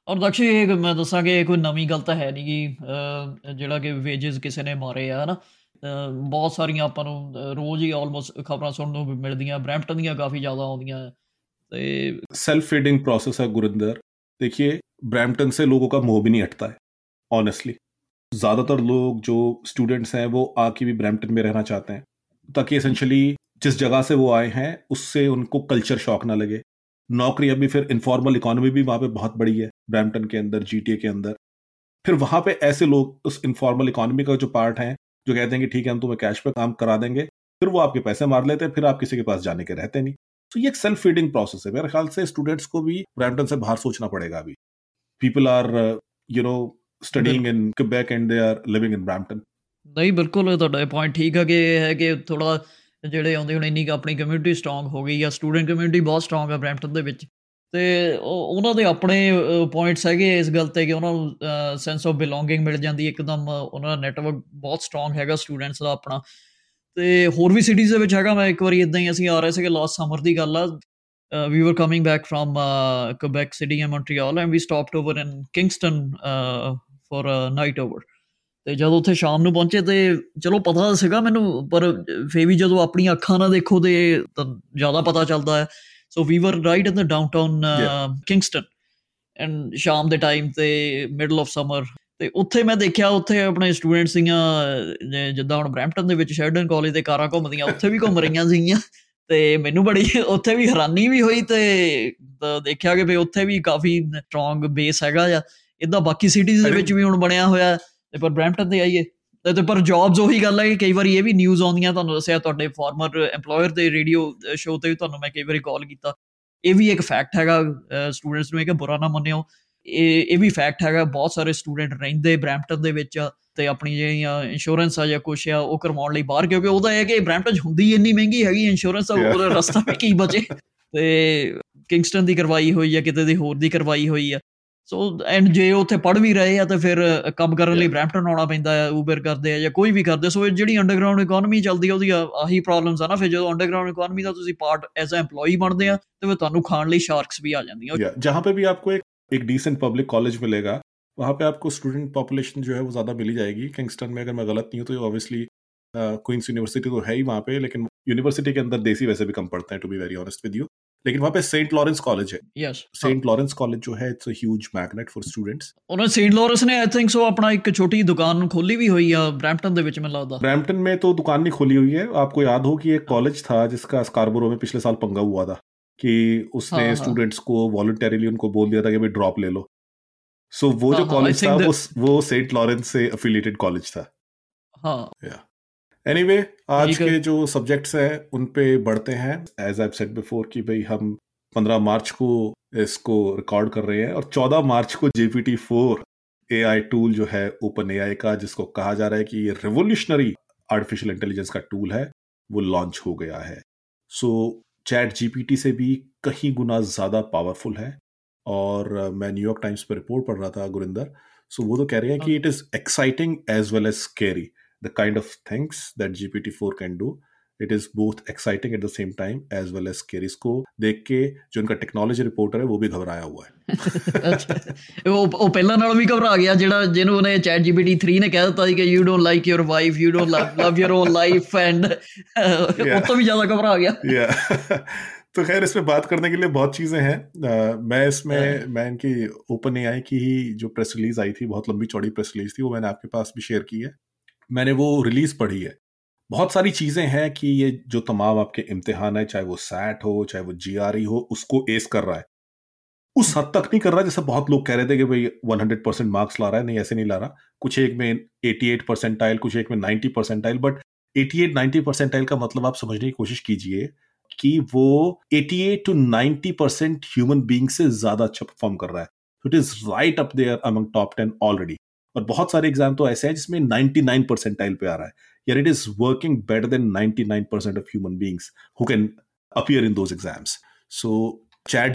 B: ਔਰ ਦਕਸ਼ੀ ਇਹ ਮੈਂ ਦੱਸਾਂਗੇ ਇਹ ਕੋਈ ਨਵੀਂ ਗੱਲ ਤਾਂ ਹੈ ਨਹੀਂ ਕਿ ਜਿਹੜਾ ਕਿ ਵੇਜਸ ਕਿਸੇ ਨੇ ਮਾਰੇ ਆ ਹਨਾ ਬਹੁਤ ਸਾਰੀਆਂ ਆਪਾਂ ਨੂੰ ਰੋਜ਼ ਹੀ ਆਲਮੋਸਟ ਖਬਰਾਂ ਸੁਣਨ ਨੂੰ ਮਿਲਦੀਆਂ ਬ੍ਰੈਂਪਟਨ ਦੀਆਂ ਕਾਫੀ ਜ਼ਿਆਦਾ ਆਉਂਦੀਆਂ
A: सेल्फ फीडिंग प्रोसेस है गुरिंदर। देखिए ब्रैम्पटन से लोगों का मोह भी नहीं हटता है ऑनेस्टली ज़्यादातर लोग जो स्टूडेंट्स हैं, वो आके भी ब्रैम्पटन में रहना चाहते हैं, ताकि एसेंशली जिस जगह से वो आए हैं, उससे उनको कल्चर शॉक ना लगे। नौकरी अभी फिर इनफॉर्मल इकोनॉमी भी वहाँ पे बहुत बड़ी है ब्रैम्पटन के अंदर जीटीए के अंदर। फिर वहाँ पे ऐसे लोग उस इनफॉर्मल इकोनॉमी का जो पार्ट है, जो कहते हैं कि ठीक है, हम तुम्हें कैश पे काम करा देंगे, फिर वो आपके पैसे मार लेते हैं, फिर आप किसी के पास जाने के रहते नहीं। तो ये एक सेल्फ फीडिंग प्रोसेस है मेरे ख्याल से स्टूडेंट्स को भी ब्रैम्पटन से बाहर सोचना पड़ेगा अभी people are you know studying in Quebec and they are living in Brampton
B: ਨਹੀਂ ਬਿਲਕੁਲ ਤੁਹਾਡਾ ਪੁਆਇੰਟ ਠੀਕ ਹੈ ਕਿ ਇਹ ਹੈ ਕਿ ਥੋੜਾ ਜਿਹੜੇ ਆਉਂਦੇ ਹੁਣ ਇੰਨੀ ਆਪਣੀ ਕਮਿਊਨਿਟੀ ਸਟਰੋਂਗ ਹੋ ਗਈ ਆ ਸਟੂਡੈਂਟ ਕਮਿਊਨਿਟੀ ਬਹੁਤ ਸਟਰੋਂਗ ਹੈ ਬ੍ਰੈਂਪਟਨ ਦੇ ਵਿੱਚ ਤੇ ਉਹਨਾਂ ਦੇ ਆਪਣੇ ਪੁਆਇੰਟਸ ਹੈਗੇ ਇਸ ਗੱਲ ਤੇ ਕਿ ਉਹਨਾਂ ਨੂੰ ਸੈਂਸ ਆਫ ਬਿਲੋਂਗਿੰਗ ਮਿਲ ਜਾਂਦੀ ਇੱਕਦਮ ਉਹਨਾਂ ਦਾ ਨੈਟਵਰਕ ਬਹੁਤ ਸਟਰੋਂਗ ਹੈਗਾ ਸਟੂਡੈਂਟਸ ਦਾ ਆਪਣਾ ਤੇ ਹੋਰ ਵੀ ਸਿਟੀਜ਼ ਦੇ ਵਿੱਚ ਹੈਗਾ ਮੈਂ ਇੱਕ ਵਾਰੀ ਇਦਾਂ ਹੀ ਅਸੀਂ ਆ ਰਹੇ ਸੀਗੇ ਲਾਸਟ ਸਮਰ ਦੀ ਗੱਲ ਆ। we were coming back from uh, Quebec City and Montreal and we stopped over in Kingston uh, for a night over. ਤੇ ਜਦੋਂ ਉੱਥੇ ਸ਼ਾਮ ਨੂੰ ਪਹੁੰਚੇ ਤੇ ਚਲੋ ਪਤਾ ਸੀਗਾ ਮੈਨੂੰ ਪਰ ਫੇ ਵੀ ਜਦੋਂ ਆਪਣੀਆਂ ਅੱਖਾਂ ਨਾਲ ਦੇਖੋ ਤੇ ਤਾਂ ਜ਼ਿਆਦਾ ਪਤਾ ਚੱਲਦਾ ਹੈ। So we were right in the downtown Kingston and ਸ਼ਾਮ ਦੇ ਟਾਈਮ ਤੇ ਮਿਡਲ ਆਫ ਸਮਰ ਤੇ ਉੱਥੇ ਮੈਂ ਦੇਖਿਆ, ਉੱਥੇ ਆਪਣੇ ਸਟੂਡੈਂਟਸ ਦੀਆਂ ਜਿੱਦਾਂ ਹੁਣ ਬ੍ਰੈਂਪਟਨ ਦੇ ਵਿੱਚ ਸ਼ੈਰਡਨ ਕਾਲਜ ਦੇ ਕਾਰਾਂ ਘੁੰਮਦੀਆਂ, ਉੱਥੇ ਵੀ ਘੁੰਮ ਰਹੀਆਂ ਸੀਗੀਆਂ। ਤੇ ਮੈਨੂੰ ਬੜੀ, ਉੱਥੇ ਵੀ ਹੈਰਾਨੀ ਵੀ ਹੋਈ ਤੇ ਦੇਖਿਆ ਕਿ ਵੀ ਉੱਥੇ ਵੀ ਕਾਫੀ ਸਟਰੋਂਗ ਬੇਸ ਹੈਗਾ ਆ। ਇਦਾਂ ਬਾਕੀ ਸਿਟੀਜ਼ ਦੇ ਵਿੱਚ ਵੀ ਹੁਣ ਬਣਿਆ ਹੋਇਆ ਤੇ ਪਰ ਬ੍ਰੈਂਪਟਨ ਤੇ ਆਈਏ। ਤੇ ਪਰ ਜੌਬਸ ਉਹੀ ਗੱਲ ਹੈ ਕਿ ਕਈ ਵਾਰੀ ਇਹ ਵੀ ਨਿਊਜ਼ ਆਉਂਦੀਆਂ, ਤੁਹਾਨੂੰ ਦੱਸਿਆ ਤੁਹਾਡੇ ਫਾਰਮਰ EMPLOYER ਦੇ ਰੇਡੀਓ ਸ਼ੋਅ ਤੇ ਵੀ ਤੁਹਾਨੂੰ ਮੈਂ ਕਈ ਵਾਰੀ ਕਾਲ ਕੀਤਾ। ਇਹ ਵੀ ਇੱਕ ਫੈਕਟ ਹੈਗਾ ਸਟੂਡੈਂਟਸ ਨੂੰ ਇਹ ਕਿ ਬੁਰਾ ਨਾ ਮੰਨਿਓ। ਇਹ ਇਹ ਵੀ ਫੈਕਟ ਹੈਗਾ ਬਹੁਤ ਸਾਰੇ ਸਟੂਡੈਂਟ ਰਹਿੰਦੇ ਬ੍ਰੈਂਪਟਨ ਦੇ ਵਿੱਚ ਤੇ ਆਪਣੀ ਜਿਹੜੀਆਂ ਇੰਸ਼ੋਰੈਂਸ ਆ ਜਾਂ ਕੁਛ ਆ ਉਹ ਕਰਵਾਉਣ ਲਈ ਬਾਹਰ ਕਿਉਂਕਿ ਉਹਦਾ ਇਹ ਕਿ ਬ੍ਰੈਂਪਟਨ ਹੁੰਦੀ ਇੰਨੀ ਮਹਿੰਗੀ ਹੈਗੀ ਇੰਸ਼ੋਰੈਂਸ ਦਾ ਉਹਦਾ ਰਸਤਾ ਵੀ ਕੀ ਬਚੇ? ਤੇ ਕਿੰਗਸਟਨ ਦੀ ਕਰਵਾਈ ਹੋਈ ਆ ਕਿਤੇ ਦੀ ਹੋਰ ਦੀ ਕਰਵਾਈ ਹੋਈ ਆ। ਸੋ ਐਂਡ ਜੇ ਉੱਥੇ ਪੜ ਵੀ ਰਹੇ ਆ ਤਾਂ ਫਿਰ ਕੰਮ ਕਰਨ ਲਈ ਬ੍ਰੈਂਪਟਨ ਆਉਣਾ ਪੈਂਦਾ ਆ ਉਬਰ ਕਰਦੇ ਆ ਜਾਂ ਕੋਈ ਵੀ ਕਰਦੇ ਸੋ ਜਿਹੜੀ ਅੰਡਰਗਰਾਉਂਡ ਇਕਨੋਮੀ ਚੱਲਦੀ ਆ ਉਹਦੀ ਆਹੀ ਪ੍ਰੋਬਲਮਸ ਆ ਨਾ ਫਿਰ ਜਦੋਂ ਅੰਡਰਗਰਾਉਂਡ ਇਕਨੋਮੀ ਦਾ ਤੁਸੀਂ ਪਾਰਟ ਐਜ਼ ਅ EMPLOYEE ਬਣਦੇ ਆ ਤੇ ਫਿਰ ਤੁਹਾਨੂੰ ਖਾਣ ਲਈ ਸ਼ਾਰਕਸ ਵੀ ਆ ਜਾਂਦੀਆਂ।
A: ਜਹਾਂ ਪੇ ਵੀ ਆਪਕੋ ਇੱਕ एक डिसेंट पब्लिक कॉलेज मिलेगा वहाँ पे आपको स्टूडेंट पॉपुलेशन जो है वो ज़्यादा मिली जाएगी किंगस्टन में अगर मैं गलत नहीं हूँ तो ऑब्वियसली क्वींस यूनिवर्सिटी तो है ही वहाँ पे लेकिन यूनिवर्सिटी के अंदर देसी वैसे भी कम पड़ते हैं to be very honest with you लेकिन वहाँ पे सेंट लॉरेंस कॉलेज है
B: यस
A: सेंट लॉरेंस कॉलेज जो है it's a huge magnet for students
B: ਉਹਨਾਂ ਸੇਂਟ ਲਾਰੈਂਸ ਨੇ ਆਈ ਥਿੰਕ ਸੋ ਆਪਣਾ ਇੱਕ ਛੋਟੀ ਦੁਕਾਨ ਖੋਲੀ ਵੀ ਹੋਈ ਆ ਬ੍ਰੈਂਪਟਨ ਦੇ ਵਿੱਚ ਮੈਨੂੰ ਲੱਗਦਾ
A: ब्रैम्पटन में तो दुकान नहीं खोली हुई है आपको याद हो कि एक कॉलेज था जिसका स्कारबोरो में पिछले साल पंगा हुआ था कि उसने
B: हाँ, हाँ।
A: स्टूडेंट्स को वॉलंटरीली उनको बोल दिया था कि भाई ड्रॉप ले लो। सो वो जो
B: हाँ, हाँ,
A: कॉलेज था वो वो सेंट लॉरेंस से अफिलिएटेड कॉलेज था।
B: ਹਾਂ
A: एनीवे आज
B: है।
A: के जो सब्जेक्ट्स हैं उन पे बढ़ते हैं। एज आई सेड बिफोर कि भाई हम 15 मार्च को इसको रिकॉर्ड कर रहे हैं और 14 मार्च को जेपीटी फोर एआई टूल जो है ओपन एआई का जिसको कहा जा रहा है कि ये रेवोल्यूशनरी आर्टिफिशियल इंटेलिजेंस का टूल है वो लॉन्च हो गया है। सो चैट जीपीटी से भी कहीं गुना ज़्यादा पावरफुल है। और मैं न्यूयॉर्क टाइम्स पर रिपोर्ट पढ़ रहा था गुरिंदर। सो वो तो कह रहे हैं कि it is exciting as well as scary the kind of things that G P T four can do it is both exciting at the same time as well as scary इसको देख के जो उनका टेक्नोलॉजी रिपोर्टर है वो भी घबराया हुआ है
B: ਅੱਛਾ ਉਹ ਉਹ ਪਹਿਲਾਂ ਨਾਲੋਂ ਵੀ ਘਬਰਾ ਗਿਆ ਜਿਹੜਾ ਜਿਹਨੂੰ ਉਹਨੇ ਚੈਟ ਜੀਪੀਟੀ 3 ਨੇ ਕਹਿ ਦਿੱਤਾ ਸੀ ਕਿ you don't like your wife you don't love your own life and ਉਹ ਤੋਂ ਵੀ ਜ਼ਿਆਦਾ ਘਬਰਾ ਗਿਆ
A: या तो खैर इसमें बात करने के लिए बहुत चीज़ें हैं uh, मैं इसमें मैं इनकी ओपन ए की ही जो प्रेस रिलीज आई थी बहुत लंबी चौड़ी प्रेस रिलीज थी वो मैंने आपके पास भी शेयर की है मैंने वो रिलीज पढ़ी है बहुत सारी चीज़ें हैं कि ये जो तमाम आपके इम्तिहान है, चाहे वो सैट हो, चाहे वो जीआरई हो, उसको एस कर रहा है। उस हद तक नहीं कर रहा जैसे बहुत लोग कह रहे थे कि भाई 100 परसेंट मार्क्स ला रहा है, नहीं, ऐसे नहीं ला रहा। कुछ एक में 88 परसेंटाइल कुछ एक में 90 परसेंटाइल बट 88 90 परसेंटाइल का मतलब आप समझने की कोशिश कीजिए कि वो 88 टू 90 परसेंट ह्यूमन बींग से ज़्यादा अच्छा परफॉर्म कर रहा है। It is right up there among top ten already और बहुत सारे एग्जाम तो ऐसे हैं जिसमें 99 परसेंटाइल पे आ रहा है यार it is working better than 99 percent of human beings who can appear in those exams so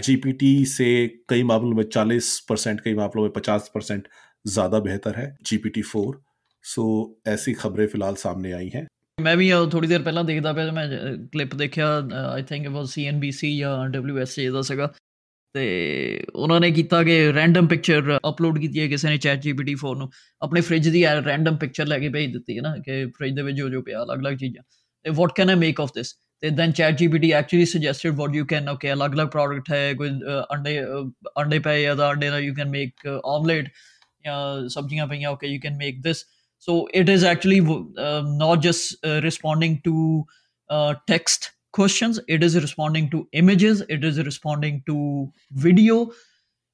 A: ChatGPT से कई मामलों में 40 परसेंट कई मामलों में 50 परसेंट ज्यादा बेहतर है जीपीटी फोर सो ऐसी खबरें फिलहाल सामने आई हैं
B: ਮੈਂ ਵੀ ਥੋੜੀ ਦੇਰ ਪਹਿਲਾਂ ਦੇਖਦਾ ਪਿਆ ਮੈਂ ਕਲਿੱਪ ਦੇਖਿਆ ਆਈ ਥਿੰਕ ਇਟ ਵਾਸ ਸੀਐਨਬੀਸੀ ਜਾਂ ਡਬਲਯੂਐਸਏ ਦਾ ਸੀਗਾ ਤੇ ਉਹਨਾਂ ਨੇ ਕੀਤਾ ਕਿ ਰੈਂਡਮ ਪਿਕਚਰ ਅਪਲੋਡ ਕੀਤੀ ਹੈ ਕਿਸੇ ਨੇ ਚੈਟ ਜੀਪੀਟੀ 4 ਨੂੰ ਆਪਣੇ ਫ੍ਰਿਜ ਦੀ ਰੈਂਡਮ ਪਿਕਚਰ ਲੈ ਕੇ ਭੇਜ ਦਿੱਤੀ ਹੈ ਨਾ ਕਿ ਫ੍ਰਿਜ ਦੇ ਵਿੱਚ ਜੋ ਜੋ ਪਿਆ ਅਲੱਗ-ਅਲੱਗ ਚੀਜ਼ਾਂ ਤੇ what can I make of this ਤੇ then ChatGPT actually suggested what you can okay ਅਲੱਗ-ਅਲੱਗ ਪ੍ਰੋਡਕਟ ਹੈ ਕੋਈ ਅੰਡੇ ਅੰਡੇ ਪਏ ਜਾਂ ਦਾ ਅੰਡੇ ਨਾਲ ਯੂ ਕੈਨ ਮੇਕ ਆਮਲੇਟ ਜਾਂ ਸਬਜ਼ੀਆਂ ਪਈਆਂ okay you can make this So it is actually uh, not just uh, responding to uh, text questions, it is responding to images, it is responding to video,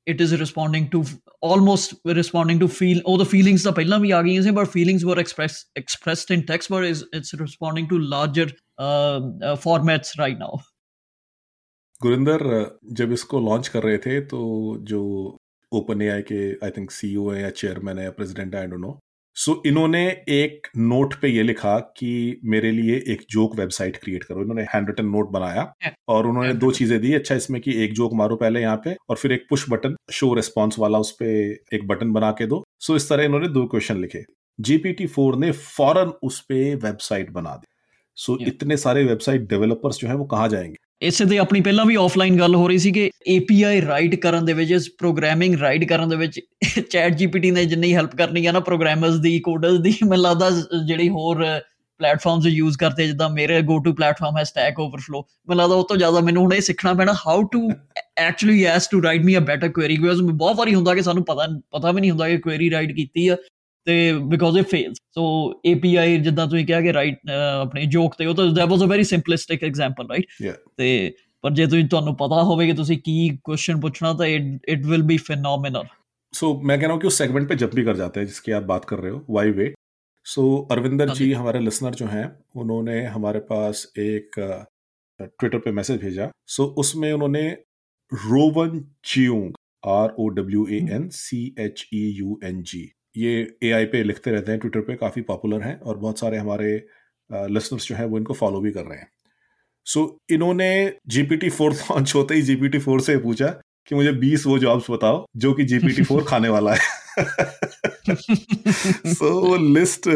B: it is responding to almost responding to feel oh the feelings the ਪਹਿਲਾਂ ਵੀ ਆ ਗਈਆਂ ਸੀ but feelings were expressed expressed in text but is it's responding to larger formats right now
A: Gurinder जब इसको launch कर रहे थे तो जो ओपन ए के आई थिंक सीईओ है या चेयरमैन है या प्रेसिडेंट है आई डोंट नो so so, इन्होंने एक नोट पे ये लिखा कि मेरे लिए एक जोक वेबसाइट क्रिएट करो। इन्होंने हैंड रिटन नोट बनाया और उन्होंने दो चीज़ें दी। अच्छा इसमें कि एक जोक मारो पहले यहाँ पे और फिर एक पुश बटन शो रिस्पॉन्स वाला उस पर एक बटन बना के दो। सो so, इस तरह इन्होंने दो क्वेश्चन लिखे। जीपीटी फोर ने फ़ौरन उस पर वेबसाइट बना दी। सो so, इतने सारे वेबसाइट डेवलपर्स जो है वो कहाँ जाएँगे?
B: ਇਸੇ ਤੇ ਆਪਣੀ ਪਹਿਲਾਂ ਵੀ ਆਫਲਾਈਨ ਗੱਲ ਹੋ ਰਹੀ ਸੀ ਕਿ API ਰਾਈਟ ਕਰਨ ਦੇ ਵਿੱਚ ਪ੍ਰੋਗਰਾਮਿੰਗ ਰਾਈਟ ਕਰਨ ਦੇ ਵਿੱਚ ਚੈਟ GPT ਨੇ ਜਿੰਨੀ ਹੈਲਪ ਕਰਨੀ ਆ ਨਾ ਪ੍ਰੋਗਰਾਮਰਸ ਦੀ ਕੋਡਰਸ ਦੀ, ਮੈਨੂੰ ਲੱਗਦਾ ਜਿਹੜੀ ਹੋਰ ਪਲੇਟਫਾਰਮਸ ਯੂਜ਼ ਕਰਦੇ ਜਿੱਦਾਂ ਮੇਰੇ ਗੋ ਟੂ ਪਲੇਟਫਾਰਮ ਹੈ ਸਟੈਕ ਓਵਰਫਲੋ ਮੈਨੂੰ ਲੱਗਦਾ ਉਹ ਤੋਂ ਜ਼ਿਆਦਾ ਮੈਨੂੰ ਹੁਣ ਇਹ ਸਿੱਖਣਾ ਪੈਣਾ how to actually yes to write me a better query because ਬਹੁਤ ਵਾਰੀ ਹੁੰਦਾ ਕਿ ਸਾਨੂੰ ਪਤਾ ਪਤਾ ਵੀ ਨਹੀਂ ਹੁੰਦਾ ਕਿ ਕੁਐਰੀ ਰਾਈਟ ਕੀਤੀ ਆ। ਤੇ because it fails so API ਜਿੱਦਾਂ ਤੁਸੀਂ ਕਿਹਾ ਕਿ ਰਾਈਟ ਆਪਣੀ ਜੋਕ ਤੇ ਉਹ ਤਾਂ that was a very simplistic example right ਤੇ ਪਰ ਜੇ ਤੁਸੀਂ ਤੁਹਾਨੂੰ ਪਤਾ ਹੋਵੇ ਕਿ ਤੁਸੀਂ ਕੀ क्वेश्चन पूछना तो it will be phenomenal
A: so मैं कह रहा हूँ कि उस सेगमेंट पे जब भी कर जाते हैं जिसकी आप बात कर रहे हो why wait so Arvinder ji हमारे लिसनर जो हैं उन्होंने हमारे पास एक ट्विटर पे मैसेज भेजा सो उसमें उन्होंने Rowan Cheung R O W A N C H E U N G ये एआई पे लिखते रहते हैं ट्विटर पे काफ़ी पॉपुलर हैं और बहुत सारे हमारे लिसनर्स जो हैं वो इनको फॉलो भी कर रहे हैं। सो so, इन्होंने जीपीटी फोर लॉन्च होते ही जीपीटी फोर से पूछा कि मुझे 20 वो जॉब्स बताओ जो कि जीपीटी फोर खाने वाला है। So so, list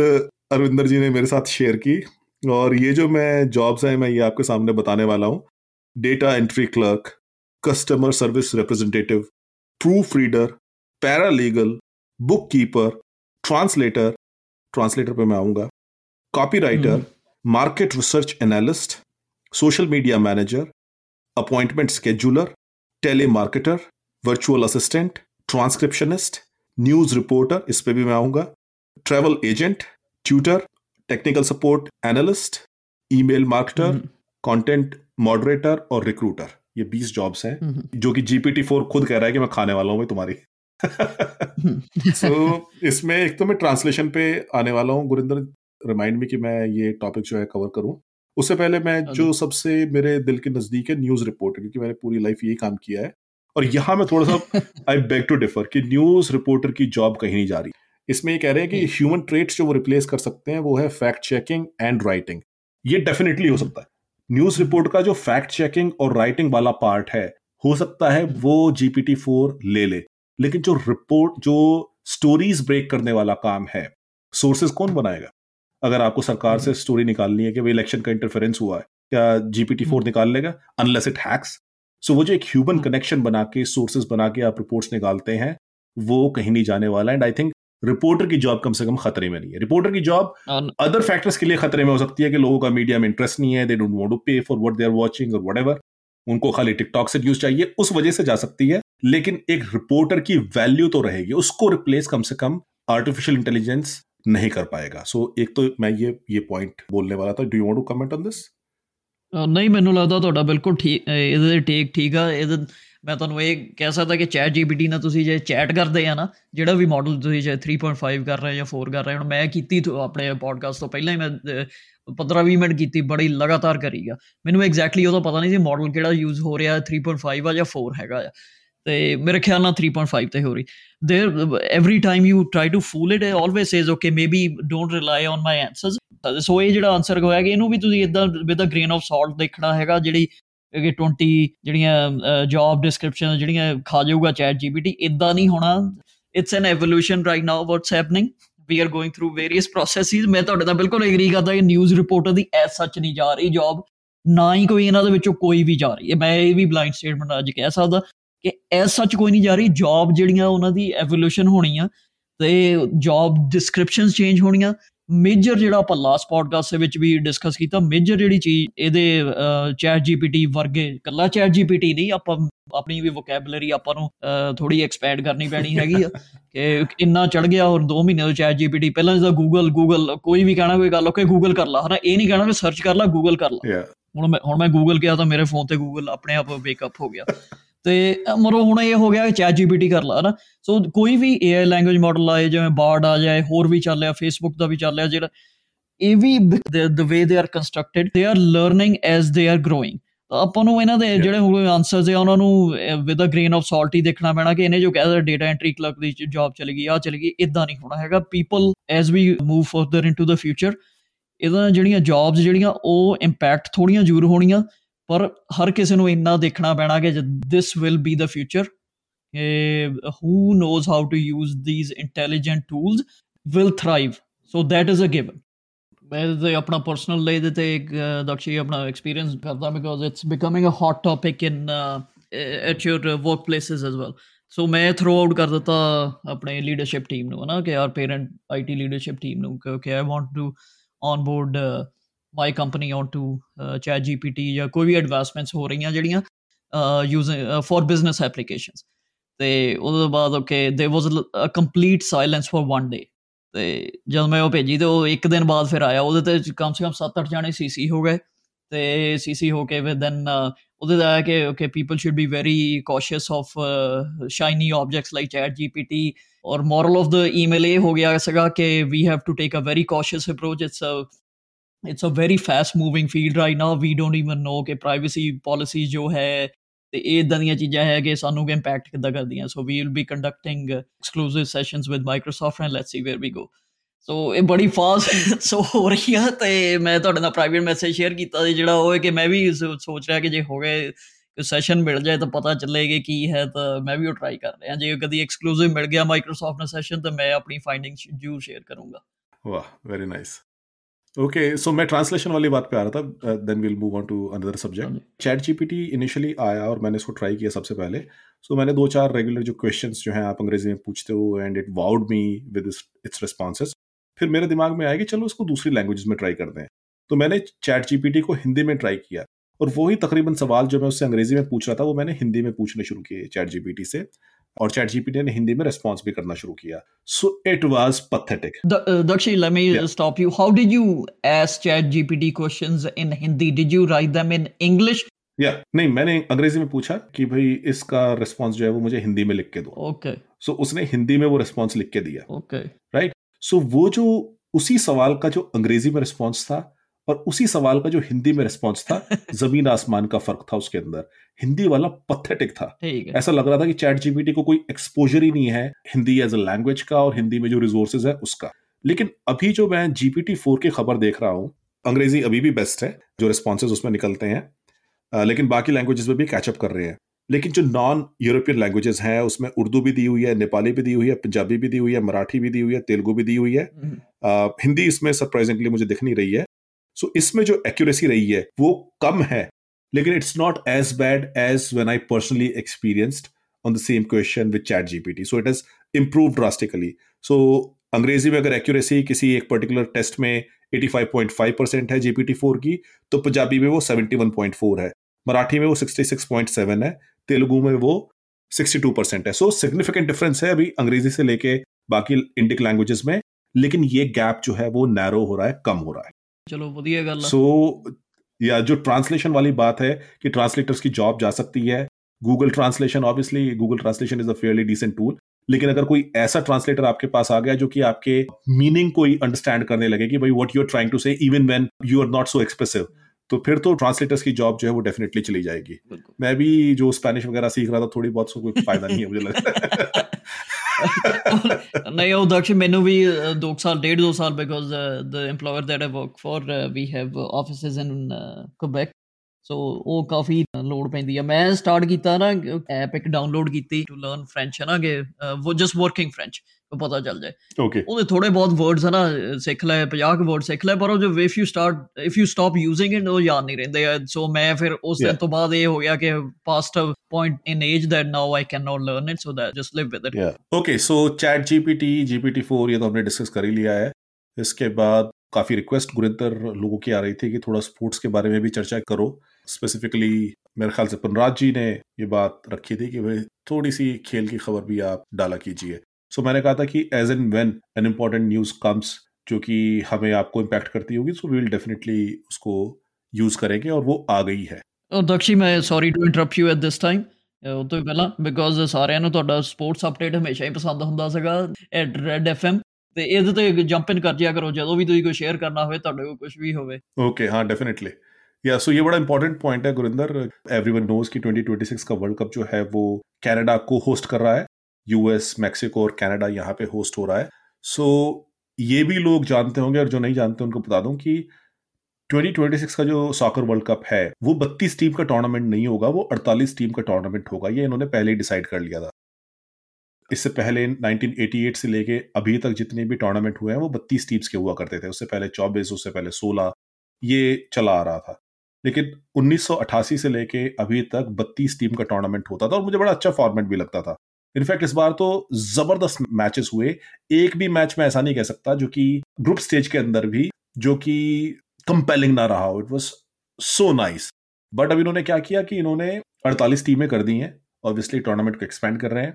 A: Arvinder ji ने मेरे साथ शेयर की और ये जो मैं जॉब्स हैं मैं ये आपके सामने बताने वाला हूँ। Data entry clerk customer service representative proof reader paralegal bookkeeper translator translator पे मैं आऊँगा copywriter market research analyst social media manager appointment scheduler telemarketer virtual assistant transcriptionist news reporter इस पे भी मैं आऊँगा travel agent tutor technical support analyst email marketer content moderator और recruiter ये 20 जॉब्स हैं जो कि जीपीटी फोर खुद कह रहा है कि मैं खाने वाला हूँ भाई तुम्हारी। सो so, इसमें एक तो मैं ट्रांसलेशन पे आने वाला हूँ। गुरिंदर रिमाइंड मी कि मैं ये टॉपिक जो है कवर करूँ। उससे पहले मैं जो सबसे मेरे दिल के नज़दीक है न्यूज़ रिपोर्टर क्योंकि मैंने पूरी लाइफ यही काम किया है। और यहाँ मैं थोड़ा सा आई बेग टू डिफर कि न्यूज़ रिपोर्टर की जॉब कहीं नहीं जा रही। इसमें ये कह रहे हैं कि ह्यूमन हम्म। ट्रेट्स जो वो रिप्लेस कर सकते हैं वो है फैक्ट चेकिंग एंड राइटिंग ये डेफिनेटली हो सकता है। न्यूज़ रिपोर्ट का जो फैक्ट चेकिंग और राइटिंग वाला पार्ट है हो सकता है वो जीपीटी फोर ले ले। लेकिन जो रिपोर्ट जो स्टोरीज ब्रेक करने वाला काम है सोर्सेज कौन बनाएगा? अगर आपको सरकार से स्टोरी हम्म। निकालनी है कि भाई इलेक्शन का इंटरफेरेंस हुआ है क्या जीपीटी फोर हम्म। निकाल लेगा? अनलेस इट हैक्स सो वो जो एक ह्यूमन कनेक्शन हम्म। बना के सोर्सेज बना के आप रिपोर्ट्स निकालते हैं वो कहीं नहीं जाने वाला। एंड आई थिंक रिपोर्टर की जॉब कम से कम खतरे में नहीं है। रिपोर्टर की जॉब अदर फैक्टर्स के लिए खतरे में हो सकती है कि लोगों का मीडिया में इंटरेस्ट नहीं है they don't want to pay for what they are watching और व्हाटएवर उनको खाली टिकटॉक से न्यूज़ चाहिए उस वजह से जा सकती है। लेकिन एक रिपोर्टर की वैल्यू तो रहेगी उसको रिप्लेस कम से कम आर्टिफिशियल इंटेलिजेंस नहीं कर पाएगा सो so, एक तो मैं ये ये पॉइंट बोलने वाला था do you want to comment on this
B: ਨਹੀਂ ਮੈਨੂੰ ਲੱਗਦਾ ਤੁਹਾਡਾ ਬਿਲਕੁਲ ਠੀਕ ਇਹਦੇ ਟੇਕ ਠੀਕ ਆ ਇਹ ਮੈਂ ਤੁਹਾਨੂੰ ਇਹ ਕਹਿ ਸਕਦਾ ਕਿ ਚੈਟ ਜੀਪੀਟੀ ਨਾਲ ਤੁਸੀਂ ਜੇ ਚੈਟ ਕਰਦੇ ਆ ਨਾ ਜਿਹੜਾ ਵੀ ਮਾਡਲ ਤੁਸੀਂ ਜੇ 3.5 ਕਰ ਰਹੇ ਜਾਂ 4 ਕਰ ਰਹੇ ਹੁਣ ਮੈਂ ਕੀਤੀ ਆਪਣੇ ਪੋਡਕਾਸਟ ਤੋਂ ਪਹਿਲਾਂ ਹੀ ਮੈਂ 15-20 ਮਿੰਟ ਕੀਤੀ ਬੜੀ ਲਗਾਤਾਰ ਕਰੀਗਾ ਮੈਨੂੰ ਐਗਜ਼ੈਕਟਲੀ ਉਹਦਾ ਪਤਾ ਨਹੀਂ ਸੀ ਮਾਡਲ ਕਿਹੜਾ ਯੂਜ਼ ਹੋ ਰਿਹਾ 3.5 ਆ ਜਾਂ 4 ਹੈਗਾ ਆ ਤੇ ਮੇਰੇ ਖਿਆਲ ਨਾਲ 3.5 ਤੇ ਹੋ ਰਹੀ there every time you try to fool it it always says okay maybe don't rely on my answers so ਇਹ ਜਿਹੜਾ ਆਨਸਰ ਹੋਇਆ ਕਿ ਇਹਨੂੰ ਵੀ ਤੁਸੀਂ ਇਦਾਂ with a grain of salt ਦੇਖਣਾ ਹੈਗਾ ਜਿਹੜੀ ਕਿ 20 ਜਿਹੜੀਆਂ ਜੌਬ ਡਿਸਕ੍ਰਿਪਸ਼ਨ ਜਿਹੜੀਆਂ ਖਾ ਜਾਊਗਾ ਚੈਟ ਜੀਪੀਟੀ ਇਦਾਂ ਨਹੀਂ ਹੋਣਾ it's an evolution right now what's happening we are going through various processes ਮੈਂ ਤੁਹਾਡੇ ਨਾਲ ਬਿਲਕੁਲ ਐਗਰੀ ਕਰਦਾ ਕਿ ਨਿਊਜ਼ ਰਿਪੋਰਟਰ ਦੀ ਐਸ ਸੱਚ ਨਹੀਂ ਜਾ ਰਹੀ ਜੌਬ ਨਾ ਹੀ ਕੋਈ ਇਹਨਾਂ ਦੇ ਵਿੱਚੋਂ ਕੋਈ ਵੀ ਜਾ ਰਹੀ ਹੈ ਮੈਂ ਇਹ ਵੀ ਬਲਾਈਂਡ ਸਟੇਟਮੈਂਟ ਅੱਜ ਕਹਿ ਸਕਦਾ ਕਿ ਐਸ ਸੱਚ ਕੋਈ ਨਹੀਂ ਜਾ ਰਹੀ ਜੌਬ ਜਿਹੜੀਆਂ ਉਹਨਾਂ ਦੀ ਐਵੋਲੂਸ਼ਨ ਹੋਣੀ ਆ ਤੇ ਜੌਬ ਡਿਸਕ੍ਰਿਪਸ਼ਨਸ ਚੇਂਜ ਹੋਣੀਆਂ। ਮੇਜਰ ਜਿਹੜਾ ਆਪਾਂ ਲਾਸਟ ਪੋਡਕਾਸਟ ਦੇ ਵਿੱਚ ਵੀ ਡਿਸਕਸ ਕੀਤਾ ਮੇਜਰ ਜਿਹੜੀ ਚੀਜ਼ ਇਹਦੇ ਚੈਟ ਜੀਪੀਟੀ ਵਰਗੇ ਕੱਲਾ ਚੈਟ ਜੀਪੀਟੀ ਨਹੀਂ ਆਪਾਂ ਆਪਣੀ ਵੀ ਵੋਕੈਬਲਰੀ ਆਪਾਂ ਨੂੰ ਥੋੜੀ ਐਕਸਪੈਂਡ ਕਰਨੀ ਪੈਣੀ ਹੈਗੀ ਆ। ਕਿ ਇੰਨਾ ਚੜ ਗਿਆ ਹੋਰ 2 ਮਹੀਨੇ ਤੋਂ ਚੈਟ ਜੀਪੀਟੀ ਪਹਿਲਾਂ ਜਿਹਦਾ ਗੂਗਲ ਗੂਗਲ ਕੋਈ ਵੀ ਕਹਿਣਾ ਕੋਈ ਗੱਲ ਓਕੇ ਗੂਗਲ ਕਰ ਲਾ ਹਨਾ ਇਹ ਨਹੀਂ ਕਹਿਣਾ ਕਿ ਸਰਚ ਕਰ ਲਾ ਗੂਗਲ ਕਰ ਲਾ। ਹੁਣ ਮੈਂ ਹੁਣ ਮੈਂ ਗੂਗਲ ਕਿਹਾ ਤਾਂ ਮੇਰੇ ਫੋਨ ਤੇ ਗੂਗਲ ਆਪਣੇ ਆਪ ਵੇਕਅਪ ਹੋ ਗਿਆ। ਤੇ ਮਰੋ ਹੁਣ ਇਹ ਹੋ ਗਿਆ ਕਿ ਚੈਟ ਜੀਪੀਟੀ ਕਰ ਲਾ ਨਾ ਸੋ ਕੋਈ ਵੀ ਏਆਈ ਲੈਂਗੁਏਜ ਮਾਡਲ ਆਏ ਜਿਵੇਂ ਬਾਰਡ ਆ ਜਾਏ ਹੋਰ ਵੀ ਚੱਲ ਰਿਹਾ ਫੇਸਬੁੱਕ ਦਾ ਵੀ ਚੱਲ ਰਿਹਾ ਜਿਹੜਾ ਇਹ ਵੀ ਦ ਵੇ they are constructed they are learning as they are growing ਆਪਾਂ ਨੂੰ ਇਹਨਾਂ ਦੇ ਜਿਹੜੇ ਹੁਣ ਆਨਸਰਸ ਆ ਉਹਨਾਂ ਨੂੰ with a grain of salt ਹੀ ਦੇਖਣਾ ਪੈਣਾ ਕਿ ਇਹਨੇ ਜੋ ਕਹਿਆ ਡਾਟਾ ਐਂਟਰੀ ਕਲਰਕ ਦੀ ਜੌਬ ਚਲੀ ਗਈ ਆ ਚਲੀ ਗਈ ਇਦਾਂ ਨਹੀਂ ਹੋਣਾ ਹੈਗਾ। People as we move further into the future ਇਹਦਾ ਜਿਹੜੀਆਂ ਜੌਬਸ ਜਿਹੜੀਆਂ ਉਹ ਇੰਪੈਕਟ ਥੋੜੀਆਂ ਜ਼ਰੂਰ ਹੋਣੀਆਂ। ਪਰ ਹਰ ਕਿਸੇ ਨੂੰ ਇੰਨਾ ਦੇਖਣਾ ਪੈਣਾ ਕਿ this will be the future who knows how to use these intelligent tools will thrive so that is a given ਮੈਂ ਤੇ ਆਪਣਾ ਪਰਸਨਲ ਲਈ ਦੇ ਤੇ ਇੱਕ ਦਕਸ਼ੀ ਆਪਣਾ ਐਕਸਪੀਰੀਅੰਸ ਕਰਦਾ because it's becoming a hot topic in at your workplaces as well so ਮੈਂ ਥਰੋ ਆਊਟ ਕਰ ਦਿੱਤਾ ਆਪਣੇ ਲੀਡਰਸ਼ਿਪ ਟੀਮ ਨੂੰ ਨਾ ਕਿ our parent IT leadership team ਨੂੰ ਕਿ I want to onboard my company onto ChatGPT ਜਾਂ ਕੋਈ ਵੀ ਐਡਵਾਂਸਮੈਂਟਸ ਹੋ ਰਹੀਆਂ ਜਿਹੜੀਆਂ ਯੂਜ਼ਿੰਗ ਫॉर ਬਿਜ਼ਨਸ ਐਪਲੀਕੇਸ਼ਨਸ ਤੇ ਉਹਦੇ ਬਾਅਦ okay there was a complete silence for one day ਤੇ ਜਦ ਮੈਂ ਉਹ ਭੇਜੀ ਤੇ ਉਹ ਇੱਕ ਦਿਨ ਬਾਅਦ ਫਿਰ ਆਇਆ। ਉਹਦੇ ਤੇ ਕਮ ਸੇ ਕਮ 7-8 ਜਾਣੇ ਸੀਸੀ ਹੋ ਗਏ। ਤੇ ਸੀਸੀ ਹੋ ਕੇ ਫਿਰ ਦੈਨ uh, ਉਹਦੇ ਦਾ ਆਇਆ ਕਿ okay people should be very cautious of shiny objects like ChatGPT or moral of the email ਇਹ ਹੋ ਗਿਆ ਸਗਾ ਕਿ we have to take a very cautious approach it's it's a very fast moving field right now we don't even know ਕਿ privacy policy ਜੋ ਹੈ ਤੇ ਇਹ ਇਦਾਂ ਦੀਆਂ ਚੀਜ਼ਾਂ ਹੈ ਕਿ ਸਾਨੂੰ ਕਿ ਇੰਪੈਕਟ ਕਿੱਦਾਂ ਕਰਦੀਆਂ। So we will be conducting exclusive sessions with Microsoft and let's see where we go so ਇਹ ਬੜੀ ਫਾਸਟ ਸੋ ਹੋ ਰਹੀ ਆ ਤੇ ਮੈਂ ਤੁਹਾਡੇ ਨਾਲ ਪ੍ਰਾਈਵੇਟ ਮੈਸੇਜ ਸ਼ੇਅਰ ਕੀਤਾ ਸੀ ਜਿਹੜਾ ਉਹ ਹੈ ਕਿ ਮੈਂ ਵੀ ਸੋਚ ਰਿਹਾ ਕਿ ਜੇ ਹੋ ਗਏ ਸੈਸ਼ਨ ਮਿਲ ਜਾਏ ਤਾਂ ਪਤਾ ਚੱਲੇਗਾ ਕੀ ਹੈ ਤਾਂ ਮੈਂ ਵੀ ਉਹ ਟਰਾਈ ਕਰ ਰਿਹਾ। ਜੇ ਕਦੀ ਐਕਸਕਲੂਸਿਵ ਮਿਲ ਗਿਆ ਮਾਈਕਰੋਸਾਫਟ ਨਾਲ ਸੈਸ਼ਨ ਤਾਂ ਮੈਂ ਆਪਣੀ ਫਾਈਂਡਿੰਗਸ ਜੂ ਸ਼ੇਅਰ ਕਰੂੰਗਾ।
A: ਵਾਹ ਵੈਰੀ ਨਾਈਸ ओके सो मैं ट्रांसलेशन वाली बात पे आ रहा था then will move on to another subject ChatGPT initially आया और मैंने इसको ट्राई किया सबसे पहले। सो so, मैंने दो चार रेगुलर जो क्वेश्चन जो हैं आप अंग्रेज़ी में पूछते हो and it wowed me with its responses फिर मेरे दिमाग में आया कि चलो इसको दूसरी लैंग्वेज में ट्राई करते हैं। तो मैंने चैट जीपीटी को हिंदी में ट्राई किया और वही तकरीबन सवाल जो मैं उससे अंग्रेज़ी में पूछ रहा था वो मैंने हिंदी में पूछने शुरू किए चैट जीपीटी से। और चैट जीपीटी ने हिंदी में रिस्पॉन्स भी करना शुरू किया so it was
B: pathetic let me yeah. stop you. How did you ask chat GPT questions in Hindi? Did you write them in
A: या yeah, नहीं मैंने अंग्रेज़ी में पूछा कि भाई इसका रिस्पॉन्स जो है वो मुझे हिंदी में लिख के दो
B: ओके okay.
A: सो so, उसने हिंदी में वो रिस्पॉन्स लिख के दिया
B: ओके
A: राइट सो वो जो उसी सवाल का जो अंग्रेज़ी में रिस्पॉन्स था और उसी सवाल का जो हिंदी में रिस्पॉन्स था ज़मीन आसमान का फ़र्क था उसके अंदर। हिंदी वाला पथेटिक था। ऐसा लग रहा था कि चैट जीपीटी को कोई एक्सपोजर ही नहीं है हिंदी एज अ लैंग्वेज का और हिंदी में जो रिसोर्सेज है उसका। लेकिन अभी जो मैं जीपीटी फोर की खबर देख रहा हूँ अंग्रेज़ी अभी भी बेस्ट है जो रिस्पॉन्सेज उसमें निकलते हैं। लेकिन बाकी लैंग्वेजेस में भी कैचअप कर रहे हैं। लेकिन जो नॉन यूरोपियन लैंग्वेजेस हैं उसमें उर्दू भी दी हुई है नेपाली भी दी हुई है पंजाबी भी दी हुई है मराठी भी दी हुई है तेलुगु भी दी हुई है। uh, हिंदी इसमें सरप्राइजिंगली मुझे दिख नहीं रही है। सो इसमें जो एक्यूरेसी रही है, वो कम है. लेकिन it's not as bad as when I personally experienced on the same question with ChatGPT so it is improve drastically so अंग्रेज़ी में अगर एक्यूरेसी किसी एक पर्टिकुलर टेस्ट में 85.5 परसेंट है जीपीटी फोर की तो पंजाबी में वो 71.4 है. मराठी में वो 66.7 है. तेलुगु में वो 62 परसेंट है. सो सिग्निफिकेंट डिफरेंस है अभी अंग्रेज़ी से लेके बाकी इंडिक लैंग्वेजेस में. लेकिन ये गैप जो है वो नैरो हो रहा है, कम हो रहा है.
B: चलो ਵਧੀਆ ਗੱਲ
A: सो या जो ट्रांसलेशन वाली बात है कि ट्रांसलेटर्स की जॉब जा सकती है Google translation obviously Google translation is a fairly decent tool लेकिन अगर कोई ऐसा ट्रांसलेटर आपके पास आ गया जो कि आपके मीनिंग को ही अंडरस्टैंड करने लगे कि भाई what you are trying to say even when you are not so expressive तो फिर तो ट्रांसलेटर्स की जॉब जो है वो डेफिनेटली चली जाएगी मैं भी जो स्पेनिश वगैरह सीख रहा था थोड़ी बहुत सो कोई फायदा नहीं है मुझे लगता
B: ਨਹੀਂ ਉਹ ਦਕਸ਼ ਮੈਨੂੰ ਵੀ 2 ਸਾਲ ਡੇਢ 2 ਸਾਲ because the EMPLOYER that I work for uh, we have offices in uh, Quebec. So ਉਹ ਕਾਫੀ ਲੋਡ ਪੈਂਦੀ ਆ। ਮੈਂ ਸਟਾਰਟ ਕੀਤਾ ਨਾ ਐਪ ਇੱਕ ਡਾਊਨਲੋਡ ਕੀਤੀ ਟੂ ਲਰਨ ਫ੍ਰੈਂਚ ਹੈ ਨਾ ਕਿ ਉਹ ਜਸਟ ਵਰਕਿੰਗ ਫ੍ਰੈਂਚ ਪਤਾ ਚੱਲ ਜਾਏ
A: ਓਕੇ
B: ਉਹਦੇ ਥੋੜੇ ਬਹੁਤ ਵਰਡਸ ਹੈ ਨਾ ਸਿੱਖ ਲੈ 50 ਵਰਡ ਸਿੱਖ ਲੈ ਪਰ ਉਹ ਜੋ if you start if you stop using it ਉਹ ਯਾਦ ਨਹੀਂ ਰਹਿੰਦੇ ਸੋ ਮੈਂ ਫਿਰ ਉਸ ਦਿਨ ਤੋਂ ਬਾਅਦ ਇਹ ਹੋ ਗਿਆ ਕਿ past point in age that now I cannot learn it so that just live with it
A: yeah okay so chat gpt gpt4 ये तो हमने डिस्कस कर ही लिया है इसके बाद काफी रिक्वेस्ट गुरिंदर लोगों की आ रही थी कि थोड़ा स्पोर्ट्स के बारे में भी चर्चा करो स्पेसिफिकली मेरे ख्याल से पनराज जी ने ये बात रखी थी कि भाई थोड़ी सी खेल की खबर भी आप डाला कीजिए सो so, मैंने कहा था कि as an when an important news comes जो कि हमें आपको इम्पैक्ट करती होगी सो वी विल डेफिनेटली उसको यूज करेंगे और वो आ गई है
B: ਦਕਸ਼ੀ ਮੈਂ sorry to interrupt you at this time ਉਹ ਤੋਂ ਪਹਿਲਾਂ ਬਿਕੋਜ਼ ਸਾਰਿਆਂ ਨੂੰ ਤੁਹਾਡਾ ਸਪੋਰਟਸ ਅਪਡੇਟ ਹਮੇਸ਼ਾ ਹੀ ਪਸੰਦ ਹੁੰਦਾ ਸੀਗਾ ਐਟ ਰੈਡ ਐਫਐਮ ਤੇ ਇਹਦੇ ਤੇ ਜੰਪ ਇਨ ਕਰ ਜਿਆ ਕਰੋ ਜਦੋਂ ਵੀ ਤੁਸੀਂ ਕੋਈ ਸ਼ੇਅਰ ਕਰਨਾ ਹੋਵੇ ਤੁਹਾਡੇ ਕੋਲ ਕੁਝ ਵੀ ਹੋਵੇ
A: ਓਕੇ ਹਾਂ डेफिनेटली या सो ये बड़ा इंपॉर्टेंट पॉइंट है गुरिंदर एवरीवन नोज कि 2026 का वर्ल्ड कप जो है वो कनाडा को होस्ट कर रहा है यूएस मैक्सिको और कनाडा यहाँ पे होस्ट हो रहा है। सो so, ये भी लोग जानते होंगे और जो नहीं जानते उनको बता दूँ कि 2026 का जो सॉकर वर्ल्ड कप है वो 32 टीम का टूर्नामेंट नहीं होगा वो 48 टीम का टूर्नामेंट होगा। ये इन्होंने पहले ही डिसाइड कर लिया था। इससे पहले 1988 से लेके अभी तक जितने भी टूर्नामेंट हुए हैं वो 32 टीम्स के हुआ करते थे। उससे पहले 24 उससे पहले 16 ये चला आ रहा था। लेकिन 1988 से लेके अभी तक 32 टीम का टूर्नामेंट होता था और मुझे बड़ा अच्छा फॉर्मेट भी लगता था। इनफैक्ट इस बार तो ज़बरदस्त मैचेस हुए। एक भी मैच में ऐसा नहीं कह सकता जो कि ग्रुप स्टेज के अंदर भी, जो कि कंपेलिंग ना रहा हो। It was so nice but अब इन्होंने क्या किया कि इन्होंने 48 टीमें कर दी हैं। ऑब्वियसली टूर्नामेंट को एक्सपेंड कर रहे हैं।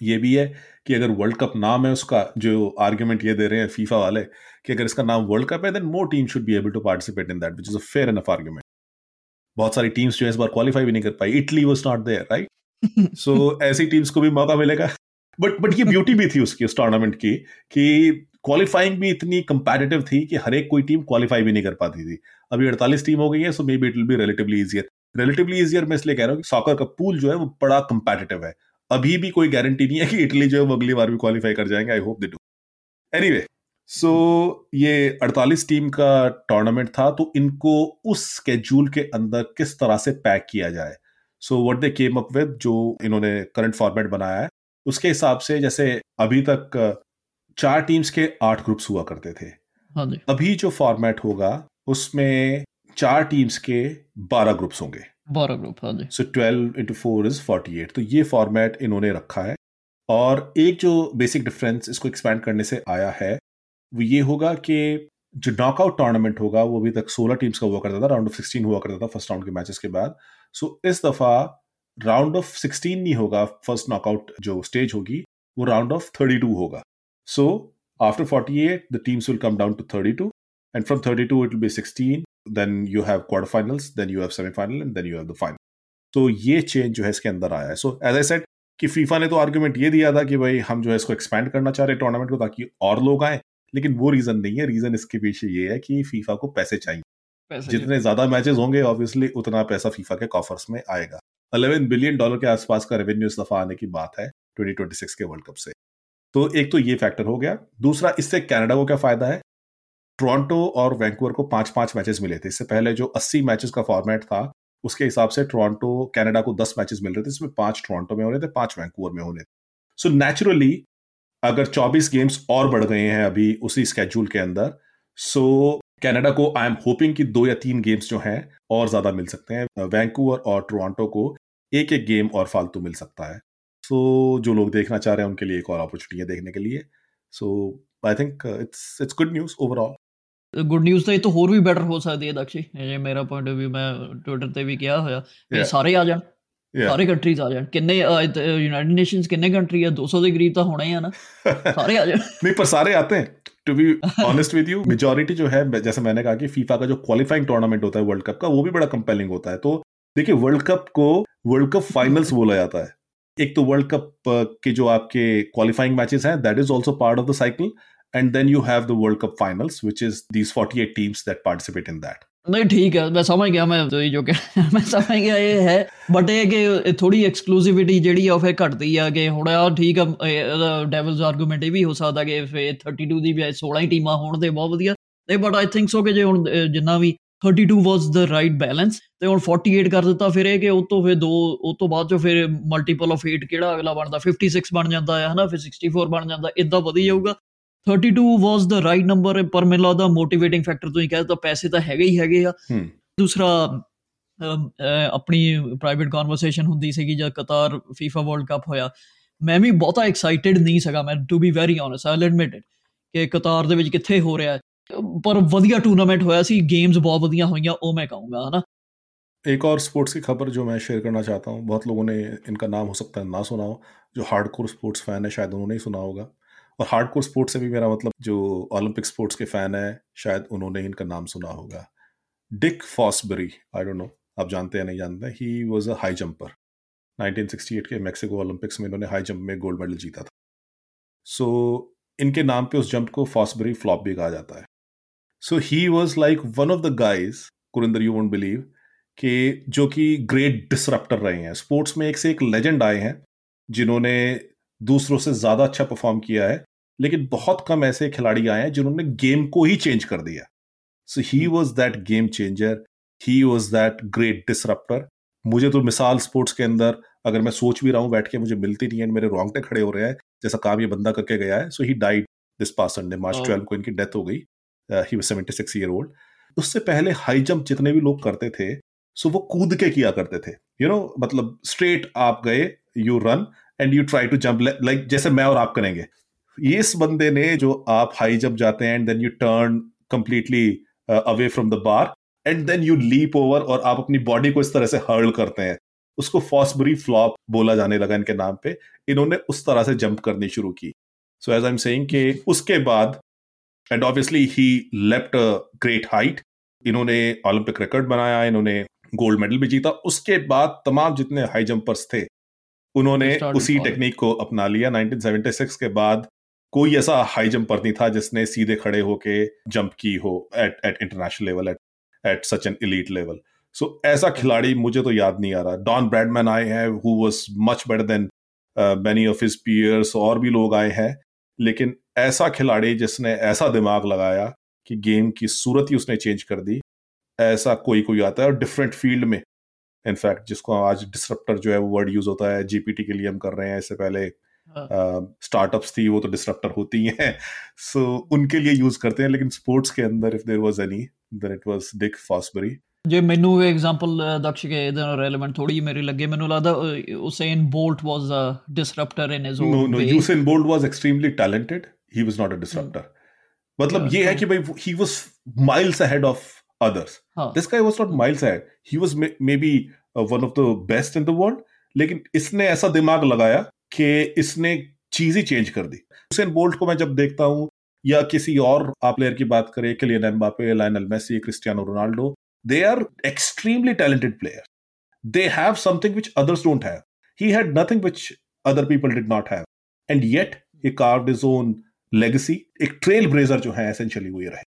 A: ये भी है कि अगर वर्ल्ड कप नाम है उसका, जो आर्ग्यूमेंट ये दे रहे हैं फीफा वाले, कि अगर इसका नाम वर्ल्ड कप है then more team should be able to participate in that which is a fair enough argument बहुत सारी टीम्स जो है इस बार क्वालिफाई भी नहीं कर पाई। Italy was not there right so so, ऐसी टीम्स को भी मौका मिलेगा। बट बट ये ब्यूटी भी थी उसकी उस टूर्नामेंट की कि क्वालिफाइंग भी इतनी कंपेटिटिव थी कि हर एक कोई टीम क्वालिफाई भी नहीं कर पाती थी। अभी अड़तालीस टीम हो गई है so maybe it will be relatively easier relatively easier मैं इसलिए कह रहा हूँ कि सॉकर का पूल जो है वो बड़ा कंपेटिटिव है। अभी भी कोई गारंटी नहीं है कि इटली जो है वो अगली बार भी क्वालिफाई कर जाएँगे I hope they do anyway so ये 48 टीम का टूर्नामेंट था तो इनको उस स्केड्यूल के अंदर किस तरह से पैक किया जाए? So what they came up with जो इन्होंने करंट फॉर्मेट बनाया है उसके हिसाब से जैसे अभी तक चार टीम्स के आठ ग्रुप्स हुआ करते थे।
B: हाँ
A: अभी जो फॉर्मेट होगा उसमें चार टीम्स के बारह ग्रुप्स होंगे।
B: बारह ग्रुप हाँ जी।
A: So twelve into four is forty eight तो ये फॉर्मेट इन्होंने रखा है। और एक जो बेसिक डिफरेंस इसको एक्सपैंड करने से आया है वो ये होगा कि जो नॉकआउट टूर्नामेंट होगा वो अभी तक सोलह टीम्स का हुआ करता था राउंड ऑफ़ सिक्सटीन हुआ करता था फ़र्स्ट राउंड के मैचेस के बाद। सो so, इस दफ़ा राउंड ऑफ़ सिक्सटीन नहीं होगा फ़र्स्ट नॉकआउट जो स्टेज होगी वो राउंड ऑफ़ थर्टी टू होगा। So after forty eight the teams will come down to thirty two and from thirty two it will be sixteen then you have quarterfinals, then you have semi-final, and then you have the final. तो ये change जो है इसके अंदर आया है। So as I said कि FIFA ने तो आर्ग्यूमेंट ये दिया था कि भाई हम जो है इसको एक्सपेंड करना चाह रहे टूर्नामेंट को ताकि और लोग आए। लेकिन वो रीजन नहीं है। रीजन इसके पीछे ये है कि फीफा को पैसे चाहिए। पैसे जितने ज़्यादा मैचेस होंगे ऑब्वियसली उतना पैसा फीफा के कॉफर्स में आएगा। 11 बिलियन डॉलर के आसपास का रेवेन्यू इस दफ़ा आने की बात है 2026 के वर्ल्ड कप से। तो एक तो ये फैक्टर हो गया। दूसरा इससे कनाडा को क्या फ़ायदा है? टोरंटो और वैंकूवर को पाँच पाँच मैचेस मिले थे। इससे पहले जो 80 मैचेस का फॉर्मेट था उसके हिसाब से टोरंटो कनाडा को 10 मैचेस मिल रहे थे। इसमें पाँच टोरंटो में हो रहे थे पाँच वैंकूवर में हो रहे थे। सो नेचुरली अगर 24 गेम्स और बढ़ गए हैं अभी उसी स्केड्यूल के अंदर सो कनाडा को आई एम होपिंग कि दो या तीन गेम्स जो हैं और ज्यादा मिल सकते हैं वैंकूवर और टोरंटो को एक एक गेम और फालतू मिल सकता है सो so, जो लोग देखना चाह रहे हैं उनके लिए एक और अपॉर्चुनिटी है देखने के लिए so I think it's it's good news overall
B: good news ਤਾਂ ਇਹ ਤੋਂ ਹੋਰ ਵੀ ਬੈਟਰ ਹੋ ਸਕਦੀ ਹੈ ਦਕਸ਼ੀ ਜੇ ਮੇਰਾ ਪੁਆਇੰਟ ਆਫ View ਮੈਂ ਟਵਿੱਟਰ ਤੇ ਵੀ ਕਿਹਾ ਹੋਇਆ ਕਿ ਸਾਰੇ ਆ ਜਾਣ ਸਾਰੇ ਕੰਟਰੀਜ਼ ਆ ਜਾਣ ਕਿੰਨੇ ਯੂਨਾਈਟਿਡ ਨੇਸ਼ਨਸ ਕਿੰਨੇ ਕੰਟਰੀ ਆ 200 ਦੇ ਕਰੀਬ ਤਾਂ ਹੋਣਾ ਹੀ ਆ ਨਾ सारे आ जाए
A: नहीं पर सारे आते हैं to be honest with you majority जो है जैसे मैंने कहा कि फीफा का जो क्वालिफाइंग टूर्नामेंट होता है वर्ल्ड कप का वो भी बड़ा कंपेलिंग होता है तो देखिए वर्ल्ड कप को वर्ल्ड कप फाइनल्स बोला जाता है एक तो वर्ल्ड कप के जो आपके क्वालिफाइंग मैचेस हैं that is also part of the cycle and then you have the World Cup finals, which is these 48 teams that participate in that.
B: नहीं ठीक है मैं समझ गया मैं तो जो मैं समझ ਗਿਆ ਇਹ ਹੈ ਬਟ ਇਹ ਕਿ ਥੋੜੀ ਐਕਸਕਲੂਸਿਵਿਟੀ ਜਿਹੜੀ ਆ ਉਹ ਫੇ ਘਟਦੀ ਆ ਕਿ ਹੁਣ ਆ ਠੀਕ ਆ ਡੈਵਲਸ ਆਰਗੂਮੈਂਟ ਇਹ ਵੀ ਹੋ ਸਕਦਾ ਕਿ ਫੇ 32 ਦੀ ਬਜਾਏ 16 ਹੀ ਟੀਮਾਂ ਹੋਣ ਤੇ ਬਹੁਤ ਵਧੀਆ ਤੇ ਬਟ ਆਈ ਥਿੰਕ ਸੋ ਕਿ ਜੇ ਹੁਣ ਜਿੰਨਾ ਵੀ 32 ਵਾਸ ਦ ਰਾਈਟ ਬੈਲੈਂਸ ਤੇ ਹੁਣ 48 ਕਰ ਦਿੱਤਾ ਫਿਰ ਇਹ ਕਿ ਉਸ ਤੋਂ ਫਿਰ ਦੋ ਉਸ ਤੋਂ ਬਾਅਦ ਚੋਂ ਫਿਰ ਮਲਟੀਪਲ ਆਫ 8 ਕਿਹੜਾ ਅਗਲਾ ਬਣਦਾ 56 ਬਣ ਜਾਂਦਾ ਹੈ ਹਨਾ ਫਿਰ 64 ਬਣ ਜਾਂਦਾ ਇਦਾਂ ਵਧੀ ਜਾਊਗਾ Thirty 32 was the right number ਪਰ ਮੈਨੂੰ ਲੱਗਦਾ ਮੋਟੀਵੇਟਿੰਗ ਫੈਕਟਰ ਤੁਸੀਂ ਕਹਿੰਦੇ ਤਾਂ ਪੈਸੇ ਤਾਂ ਹੈਗੇ ਹੀ ਹੈਗੇ ਆ ਦੂਸਰਾ ਆਪਣੀ ਪ੍ਰਾਈਵੇਟ ਕਨਵਰਸੇਸ਼ਨ ਹੁੰਦੀ ਸੀਗੀ ਜਦ ਕਤਾਰ ਫੀਫਾ ਵਰਲਡ ਕੱਪ ਹੋਇਆ ਮੈਂ ਵੀ ਬਹੁਤਾ ਐਕਸਾਈਟਿਡ ਨਹੀਂ ਸਗਾ ਮੈਂ to be very honest I admitted ਕਿ ਕਤਾਰ ਦੇ ਵਿੱਚ ਕਿੱਥੇ ਹੋ ਰਿਹਾ ਪਰ ਵਧੀਆ ਟੂਰਨਾਮੈਂਟ ਹੋਇਆ ਸੀ ਗੇਮਸ ਬਹੁਤ ਵਧੀਆ ਹੋਈਆਂ ਉਹ ਮੈਂ ਕਹੂੰਗਾ ਹਨਾ
A: एक और स्पोर्ट्स की खबर जो मैं शेयर करना चाहता हूँ बहुत लोगों ने इनका नाम हो सकता है ना सुना हो जो हार्डकोर स्पोर्ट्स फ़ैन है शायद उन्होंने ही सुना होगा और हार्ड हार्डकोर स्पोर्ट्स से भी मेरा मतलब जो ओलंपिक स्पोर्ट्स के फ़ैन है शायद उन्होंने इनका नाम सुना होगा। Dick Fosbury I don't know आप जानते हैं नहीं जानते ही? वॉज़ अ हाई जंपर 1968 के मैक्सिको ओलंपिक्स में इन्होंने हाई जंप में गोल्ड मेडल जीता था। सो so, इनके नाम पे उस जंप को फॉसबरी फ्लॉप भी कहा जाता है। So he was like one of the guys Kurinder you won't believe कि जो कि ग्रेट डिसरप्टर रहे हैं। स्पोर्ट्स में एक से एक लेजेंड आए हैं जिन्होंने दूसरों से ज़्यादा अच्छा परफॉर्म किया है लेकिन बहुत कम ऐसे खिलाड़ी आए हैं जिन्होंने गेम को ही चेंज कर दिया। So he was that game changer he was that great disruptor मुझे तो मिसाल स्पोर्ट्स के अंदर अगर मैं सोच भी रहा हूँ बैठ के मुझे मिलती नहीं है मेरे रोंगटे खड़े हो रहे हैं जैसा काम ये बंदा करके गया है। So he died this past Sunday March twelve को इनकी डेथ हो गई। He seventy six year old उससे पहले हाई जंप जितने भी लोग करते थे सो वो कूद के किया करते थे। यू you नो know, मतलब स्ट्रेट आप गए you run and you try to jump like जैसे मैं और आप करेंगे। इस बंदे ने जो आप हाई जंप जाते हैं and then you turn completely away from the bar and then you leap over और आप अपनी बॉडी को इस तरह से हर्ल करते हैं। उसको फॉसबरी फ्लॉप बोला जाने लगा इनके नाम पे। इन्होंने उस तरह से जंप करनी शुरू की। So as I am saying कि उसके बाद and obviously he left great height इन्होंने ओलंपिक रिकॉर्ड बनाया, इन्होंने गोल्ड मेडल भी जीता। उसके बाद तमाम जितने हाई जंपर्स थे उन्होंने उसी टेक्निक को अपना लिया। 1976 के बाद कोई ऐसा हाई जंपर नहीं था जिसने सीधे खड़े होके जंप की हो at at international level at at such an elite level so ऐसा खिलाड़ी मुझे तो याद नहीं आ रहा। डॉन ब्रैडमैन आए हैं who was much better than many of his peers और भी लोग आए हैं। लेकिन ऐसा खिलाड़ी जिसने ऐसा दिमाग लगाया कि गेम की सूरत ही उसने चेंज कर दी ऐसा कोई कोई आता है और डिफरेंट फ़ील्ड में इनफैक्ट जिसको आज डिसरप्टर जो है वो वर्ड यूज होता है जीपीटी के लिए हम कर रहे हैं इससे पहले स्टार्टअप्स हाँ। थी वो तो डिसरप्टर होती हैं सो so, उनके लिए यूज करते हैं लेकिन स्पोर्ट्स के अंदर if there was any then it was Dick Fosbury
B: ਜੇ ਮੈਨੂੰ ਇਹ ਐਗਜ਼ਾਮਪਲ ਦਕਸ਼ ਕੇ ਇਹਦੇ ਨਾਲ ਰੈਲੇਵੈਂਟ ਥੋੜੀ ਮੇਰੀ ਲੱਗੇ ਮੈਨੂੰ ਲੱਗਦਾ Usain Bolt was a disruptor in his own
A: no no Usain Bolt was extremely talented he was not a disruptor मतलब ये है कि भाई he was miles ahead of others. This guy was not miles ahead he was maybe one of the best in the world लेकिन इसने ऐसा दिमाग लगाया कि इसने चीज़ ही चेंज कर दी। हुसैन बोल्ट को मैं जब देखता हूँ या किसी और आप प्लेयर की बात करें Kylian Mbappe Lionel Messi Cristiano Ronaldo they are extremely talented player they have something which others don't have he had nothing which other people did not have and yet he carved his own legacy एक trailblazer जो है essentially वो ये रहे।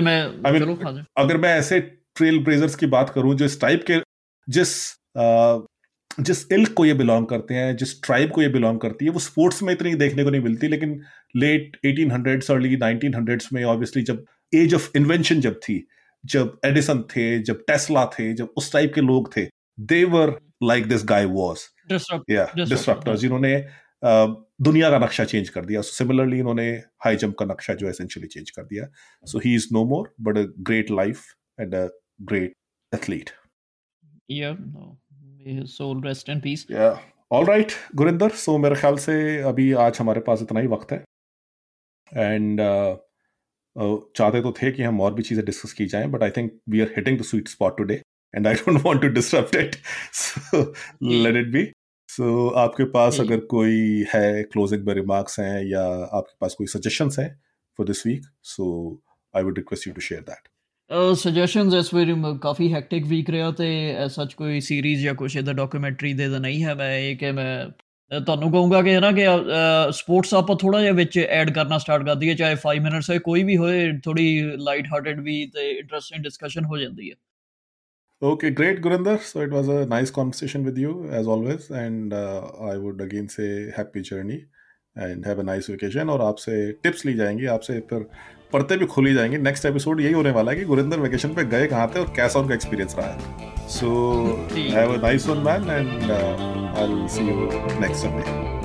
B: मैं I mean,
A: अगर मैं ऐसे ट्रेल ब्रेजर्स की बात करूँ जिस टाइप के जिस जिस इल्क को ये बिलोंग करते हैं जिस ट्राइब को ये बिलोंग करती है वो स्पोर्ट्स में इतनी देखने को नहीं मिलती लेकिन late eighteen hundreds early nineteen hundreds में ऑब्वियसली जब एज ऑफ़ इन्वेंशन जब थी जब एडिसन थे जब टेस्ला थे जब उस टाइप के लोग थे they were like this guy was disruptor जिन्होंने दुनिया का नक्शा चेंज कर दिया। सिमिलरली इन्होंने हाई जंप का नक्शा जो एसेंशियली चेंज कर दिया। So he is no more but a great life and a great athlete
B: Yeah, no. His soul rest in peace.
A: Yeah. All right Gurinder so मेरे ख्याल से अभी आज हमारे पास इतना ही वक्त है। एंड uh, uh, चाहते तो थे कि हम और भी चीज़ें डिस्कस की जाएँ but I think we are hitting the sweet spot today and I don't want to disrupt it so let it be सो आपके पास अगर कोई है क्लोजिंग में रिमार्क्स हैं या आपके पास कोई सजेशंस हैं for this week so I would request you to share that
B: suggestions ਇਸ ਵਾਰੀ ਕਾਫੀ ਹੈਕਟਿਕ ਵੀਕ ਰਿਹਾ ਤੇ ਸੱਚ ਕੋਈ ਸੀਰੀਜ਼ ਜਾਂ ਕੁਛ ਇਹਦਾ ਡਾਕੂਮੈਂਟਰੀ ਦੇ ਤਾਂ ਨਹੀਂ ਹੈ ਮੈਂ ਇਹ ਕਿ ਮੈਂ ਤੁਹਾਨੂੰ ਕਹੂੰਗਾ ਕਿ ਨਾ ਕਿ ਸਪੋਰਟਸ ਆਪਾਂ ਥੋੜਾ ਜਿਹਾ ਵਿੱਚ ਐਡ ਕਰਨਾ ਸਟਾਰਟ ਕਰ ਦਈਏ ਚਾਹੇ 5 ਮਿੰਟਸ ਹੋਏ ਕੋਈ ਵੀ ਹੋਏ ਥੋੜੀ ਲਾਈਟ ਹਾਰਟਡ ਵੀ ਤੇ ਇੰਟਰਸਟਿੰਗ ਡਿਸਕਸ਼ਨ ਹੋ ਜਾਂਦੀ ਹੈ
A: Okay, great, Gurinder. So it was a nice conversation with you as always, and uh, I would again say happy journey and have a nice vacation. और आपसे टिप्स ली जाएँगी आपसे फिर पढ़ते भी खुली जाएँगे नेक्स्ट एपिसोड यही होने वाला है कि गुरिंदर वेकेशन पे गए कहाँ थे और कैसा उनका एक्सपीरियंस रहा है so have a nice one man and I will see you next Sunday